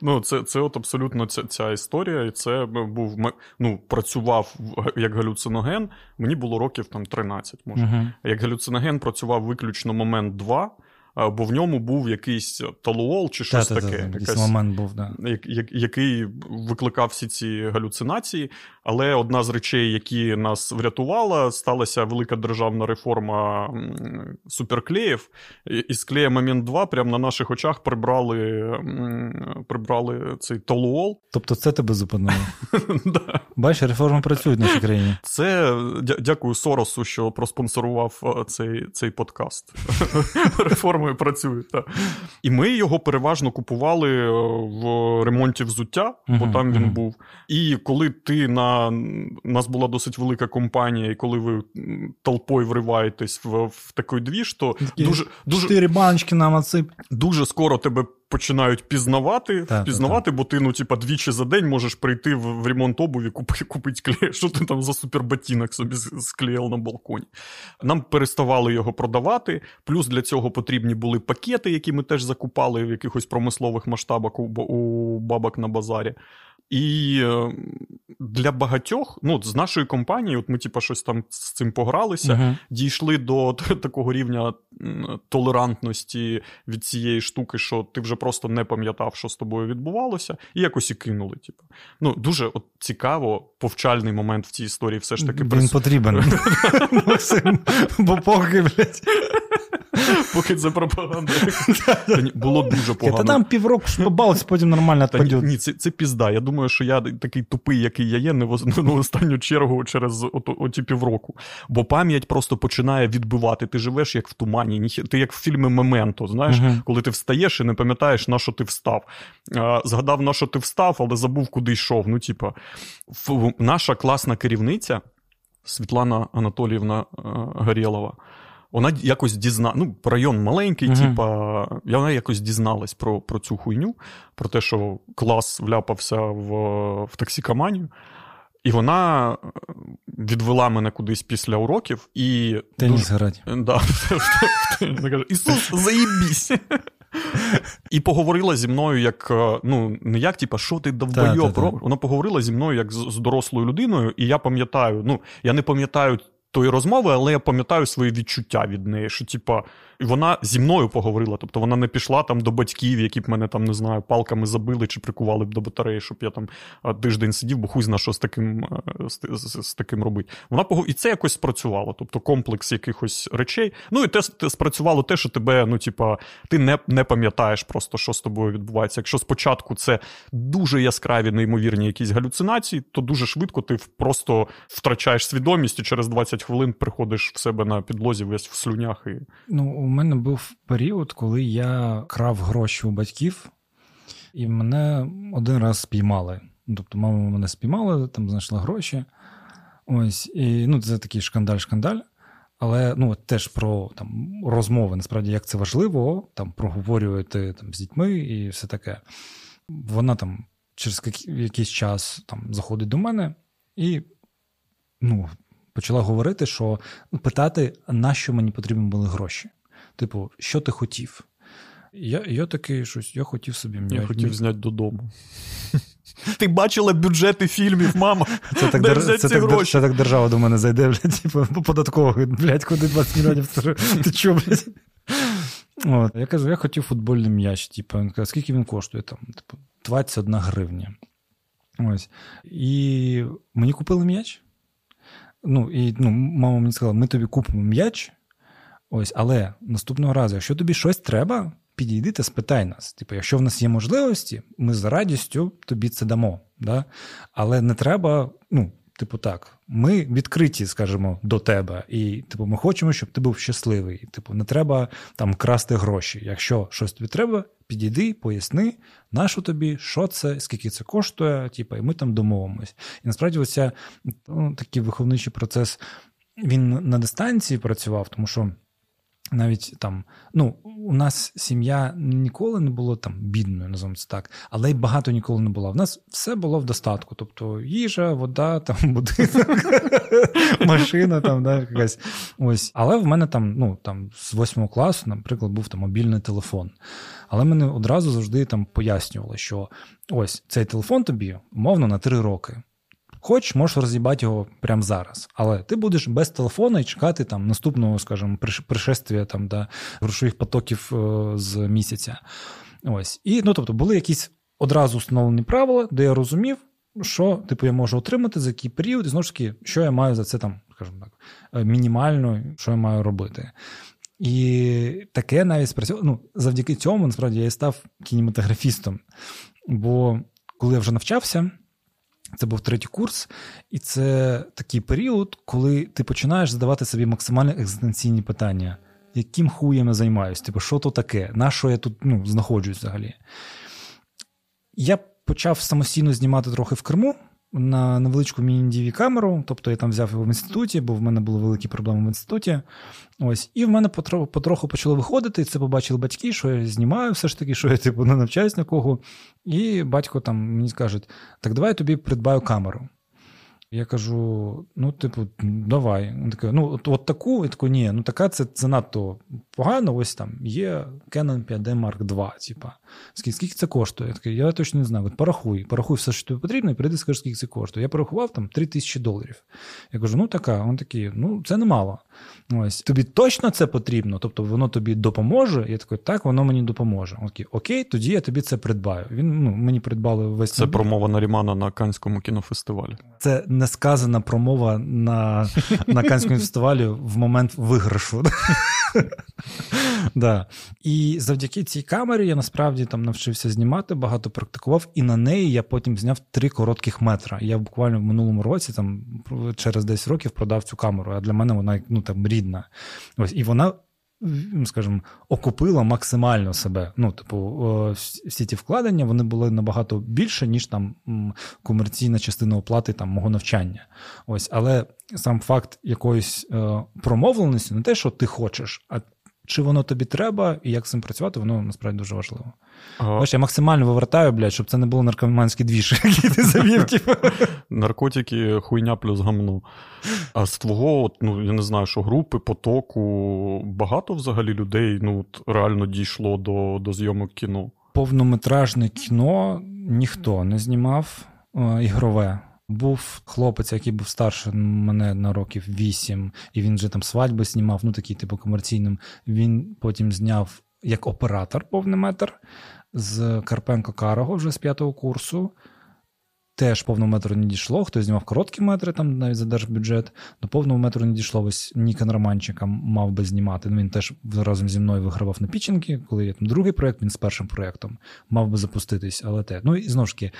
Ну, це, це от абсолютно ця, ця історія, і це був ме- ну, працював як галюциноген. Мені було років там 13, може. Угу. Як галюциноген працював виключно момент 2, а, бо в ньому був якийсь талуол чи щось таке. Якась- момент був, да. як- як- який викликав всі ці галюцинації. Але одна з речей, які нас врятувала, сталася велика державна реформа суперклеїв. І з клея момент 2 прямо на наших очах прибрали, прибрали цей толуол. Тобто це тебе зупинило. Да. Бачиш, реформи працюють в нашій країні. Це дякую Соросу, що проспонсорував е, цей, цей подкаст. Реформою працює. Так. І ми його переважно купували е, в ремонті взуття, бо там він був. І коли ти на у нас була досить велика компанія, і коли ви толпою вриваєтесь в, в такий двіж, то дуже, дуже, Чотири баночки нам отсип. дуже скоро тебе починають пізнавати, Так, впізнавати, бо ти ну, типа, двічі за день можеш прийти в, в ремонт обуві, купити купить клей. Що ти там за суперботінок собі склеїв на балконі? Нам переставали його продавати. Плюс для цього потрібні були пакети, які ми теж закупали в якихось промислових масштабах у, у бабок на базарі. І е, для багатьох, ну, з нашої компанії, от ми, типа, щось там з цим погралися, Мгм. дійшли до такого рівня толерантності від цієї штуки, що ти вже просто не пам'ятав, що з тобою відбувалося, і якось і кинули. Типу. Ну, дуже от цікаво, повчальний момент в цій історії все ж таки Він присутній. потрібен. Максим, бо поки, блядь. Поки це пропаганда. Було дуже Та там півроку ж потім нормально відпадет. ні, це, пізда. Я думаю, що я такий тупий, який я є, не в, останню чергу через оті півроку. Бо пам'ять просто починає відбивати. Ти живеш як в тумані, ти як в фільмі Мементо, знаєш, коли ти встаєш і не пам'ятаєш, на що ти встав. Згадав, на що ти встав, але забув, куди йшов. Ну, типа, наша класна керівниця Світлана Анатоліївна е, Горєлова. Вона якось дізна... ну, район маленький, Мгм. типа, і вона якось дізналась про, про цю хуйню, про те, що клас вляпався в, в токсикоманію. І вона е, відвела мене кудись після уроків і Теніс грати. Да. Ісус, заїбісь. І поговорила зі мною як, е, ну, не як, типа, що ти довбойоб робиш. Вона поговорила зі мною як з, з дорослою людиною, і я пам'ятаю, ну, я не пам'ятаю тої розмови, але я пам'ятаю свої відчуття від неї, що, типа, вона зі мною поговорила. Тобто вона не пішла там до батьків, які б мене там, не знаю, палками забили чи прикували б до батареї, щоб я там тиждень сидів, бо хуй зна, що з таким, з, з, з таким робить. Вона пого... І це якось спрацювало. Тобто комплекс якихось речей. Ну і те спрацювало те, що тебе, ну, типа, ти не, не пам'ятаєш просто, що з тобою відбувається. Якщо спочатку це дуже яскраві, неймовірні якісь галюцинації, то дуже швидко ти просто втрачаєш свідомість і через 20 хвилин приходиш в себе на підлозі весь в слюнях. І... Ну, у мене був період, коли я крав гроші у батьків, і мене один раз спіймали. Тобто, мама мене спіймала, там знайшла гроші. Ось, і ну, це такий шкандаль-шкандаль. Але ну, теж про там, розмови, насправді, як це важливо, там проговорювати там, з дітьми і все таке. Вона там через якийсь час там, заходить до мене і ну, почала говорити, що ну, питати, на що мені потрібні були гроші. Типу, що ти хотів? Я, я такий щось, я хотів собі Я хотів зняти додому. Ти бачила бюджети фільмів, мама. Це так, Де це, так, гроші? це так держава до мене зайде, блядь, типу, по податкових, блядь, куди 20 мільйонів? Ти чо, блядь? От. Я кажу, я хотів футбольний м'яч. Типу, він каже, скільки він коштує? Там, типу, 21 гривня. Ось. І мені купили м'яч. Ну, і ну, мама мені сказала, ми тобі купимо м'яч. Ось, але наступного разу, якщо тобі щось треба, підійди та спитай нас. Типу, якщо в нас є можливості, ми з радістю тобі це дамо. Да? Але не треба, ну, типу, так, ми відкриті, скажімо, до тебе, і типу, ми хочемо, щоб ти був щасливий. Типу, не треба там красти гроші. Якщо щось тобі треба, підійди, поясни, нащо тобі, що це, скільки це коштує, типу, і ми там домовимось. І насправді, оця ну, такий виховничий процес він на дистанції працював, тому що навіть там, ну, у нас сім'я ніколи не було там бідною, називаємо це так, але й багато ніколи не було. В нас все було в достатку. Тобто їжа, вода, там будинок, машина, там, да, якась. Ось. Але в мене там, ну, там з восьмого класу, наприклад, був там мобільний телефон. Але мене одразу завжди там пояснювали, що ось цей телефон тобі, умовно, на три роки. Хоч можеш роз'їбати його прямо зараз, але ти будеш без телефона і чекати там наступного, скажімо, пришествия там да, грошових потоків е, з місяця. Ось. І ну, тобто були якісь одразу встановлені правила, де я розумів, що типу я можу отримати за який період, і знову ж таки, що я маю за це там, скажімо так, е, мінімально, що я маю робити. І таке навіть спрацювало. Ну, завдяки цьому, насправді, я і став кінематографістом. Бо коли я вже навчався. Це був третій курс, і це такий період, коли ти починаєш задавати собі максимально екзистенційні питання, яким хуєм я займаюся? Типу, що то таке? На що я тут ну, знаходжусь взагалі? Я почав самостійно знімати трохи в Криму на невеличку міні-DV камеру, тобто я там взяв його в інституті, бо в мене були великі проблеми в інституті. Ось, І в мене потроху, почало виходити, це побачили батьки, що я знімаю все ж таки, що я типу, не навчаюсь на кого. І батько там мені скаже: так давай я тобі придбаю камеру. Я кажу: ну, типу, давай. Він такий, ну, от, от таку, і таку, ні, ну така це занадто погано. Ось там є Canon 5D Mark II, типа. Скільки, скільки це коштує? Я такий, я точно не знаю. Порахуй, порахуй все, що тобі потрібно, і прийди, скажи, скільки це коштує. Я порахував там 3 тисячі доларів. Я кажу, ну така, він такий, ну це немало. Ось тобі точно це потрібно, тобто воно тобі допоможе. Я такий, так, воно мені допоможе. Окей, окей, тоді я тобі це придбаю. Він ну мені придбали весь це промова Нарімана на Канському кінофестивалі. Це несказана промова на на Канському фестивалі в момент виграшу. да. І завдяки цій камері я насправді там навчився знімати, багато практикував, і на неї я потім зняв три коротких метра. Я буквально в минулому році, там через 10 років, продав цю камеру. А для мене вона ну там рідна. Ось і вона. Скажімо, окупила максимально себе. Ну, типу, всі ті вкладення вони були набагато більше, ніж там комерційна частина оплати там мого навчання. Ось, але сам факт якоїсь е, промовленості, не те, що ти хочеш, а чи воно тобі треба, і як з цим працювати, воно насправді дуже важливо. Ага. Бач, я максимально вивертаю, блядь, щоб це не було наркоманський двіж, який ти завів. Типу. Наркотики, хуйня плюс гамно. А з твого, ну я не знаю, що групи, потоку, багато взагалі людей ну, реально дійшло до, до зйомок кіно. Повнометражне кіно ніхто не знімав е, ігрове. Був хлопець, який був старше мене на років вісім, і він вже там свадьби знімав, ну такий, типу, комерційним. Він потім зняв як оператор повний метр з Карпенко Карого вже з п'ятого курсу. Теж повного метру не дійшло. Хтось знімав короткі метри, там навіть за держбюджет. До повного метру не дійшло. Ось Нікон Романчика мав би знімати. Ну, Він теж разом зі мною вигравав на піченки. Коли є там другий проєкт, він з першим проєктом мав би запуститись. Але те. Ну і знову ж таки,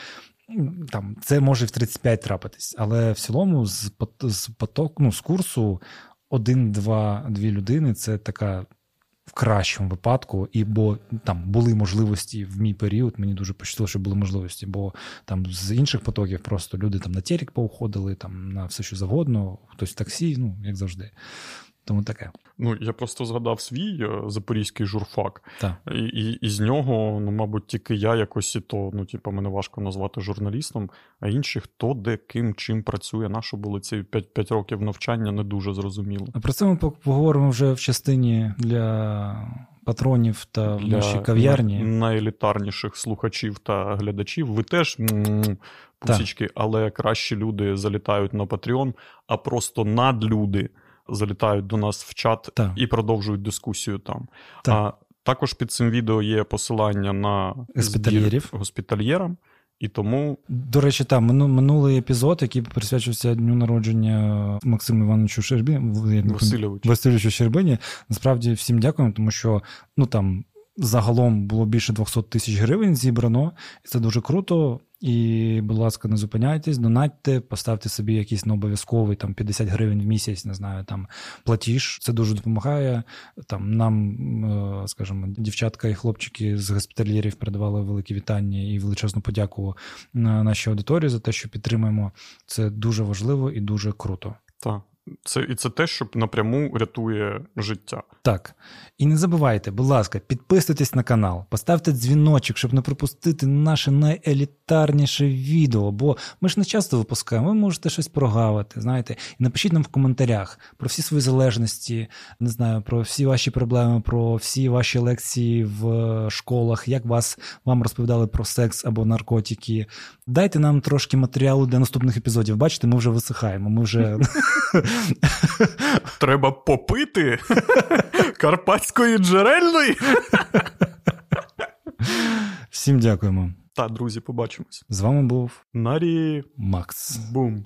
там це може в 35 трапитись, але в цілому з з поток, ну, з курсу один-два-дві людини це така. В кращому випадку, і бо там були можливості в мій період. Мені дуже пощастило, що були можливості, бо там з інших потоків просто люди там на телек поуходили, там на все що завгодно, хтось в таксі, ну як завжди. Тому таке. Ну, я просто згадав свій е, запорізький журфак, так. і і, і з нього, ну, мабуть, тільки я якось і то, ну, типу, мене важко назвати журналістом, а інші, хто де ким чим працює. Нащо були ці 5 5 років навчання, не дуже зрозуміло. А про це ми поговоримо вже в частині для патронів та в нашій кав'ярні. Найелітарніших слухачів та глядачів. Ви теж. Пусічки, але кращі люди залітають на Patreon, а просто надлюди залітають до нас в чат так. і продовжують дискусію там. Так. А також під цим відео є посилання на госпітальєрів госпітальєрам. І тому до речі, там минулий епізод, який присвячувався дню народження Максиму Івановичу Шербі Васильовичу. Васильовичу Щербині. Насправді всім дякуємо, тому що ну там загалом було більше 200 тисяч гривень зібрано, це дуже круто. І, будь ласка, не зупиняйтесь, донатьте, поставте собі якийсь необов'язковий там 50 гривень в місяць, не знаю, там платіж. Це дуже допомагає. Там Нам, е, скажімо, дівчатка і хлопчики з госпітальєрів передавали великі вітання і величезну подяку на нашій аудиторії за те, що підтримуємо. Це дуже важливо і дуже круто. Так. Це і це те, що напряму рятує життя. Так. І не забувайте, будь ласка, підписуйтесь на канал, поставте дзвіночок, щоб не пропустити наше найелітарніше відео. Бо ми ж не часто випускаємо, ви можете щось прогавити. Знаєте, і напишіть нам в коментарях про всі свої залежності, не знаю, про всі ваші проблеми, про всі ваші лекції в школах, як вас вам розповідали про секс або наркотики. Дайте нам трошки матеріалу для наступних епізодів. Бачите, ми вже висихаємо. Ми вже Треба попити карпатської джерельної. Всім дякуємо. Та, друзі, побачимось. З вами був Нарі Макс. Бум.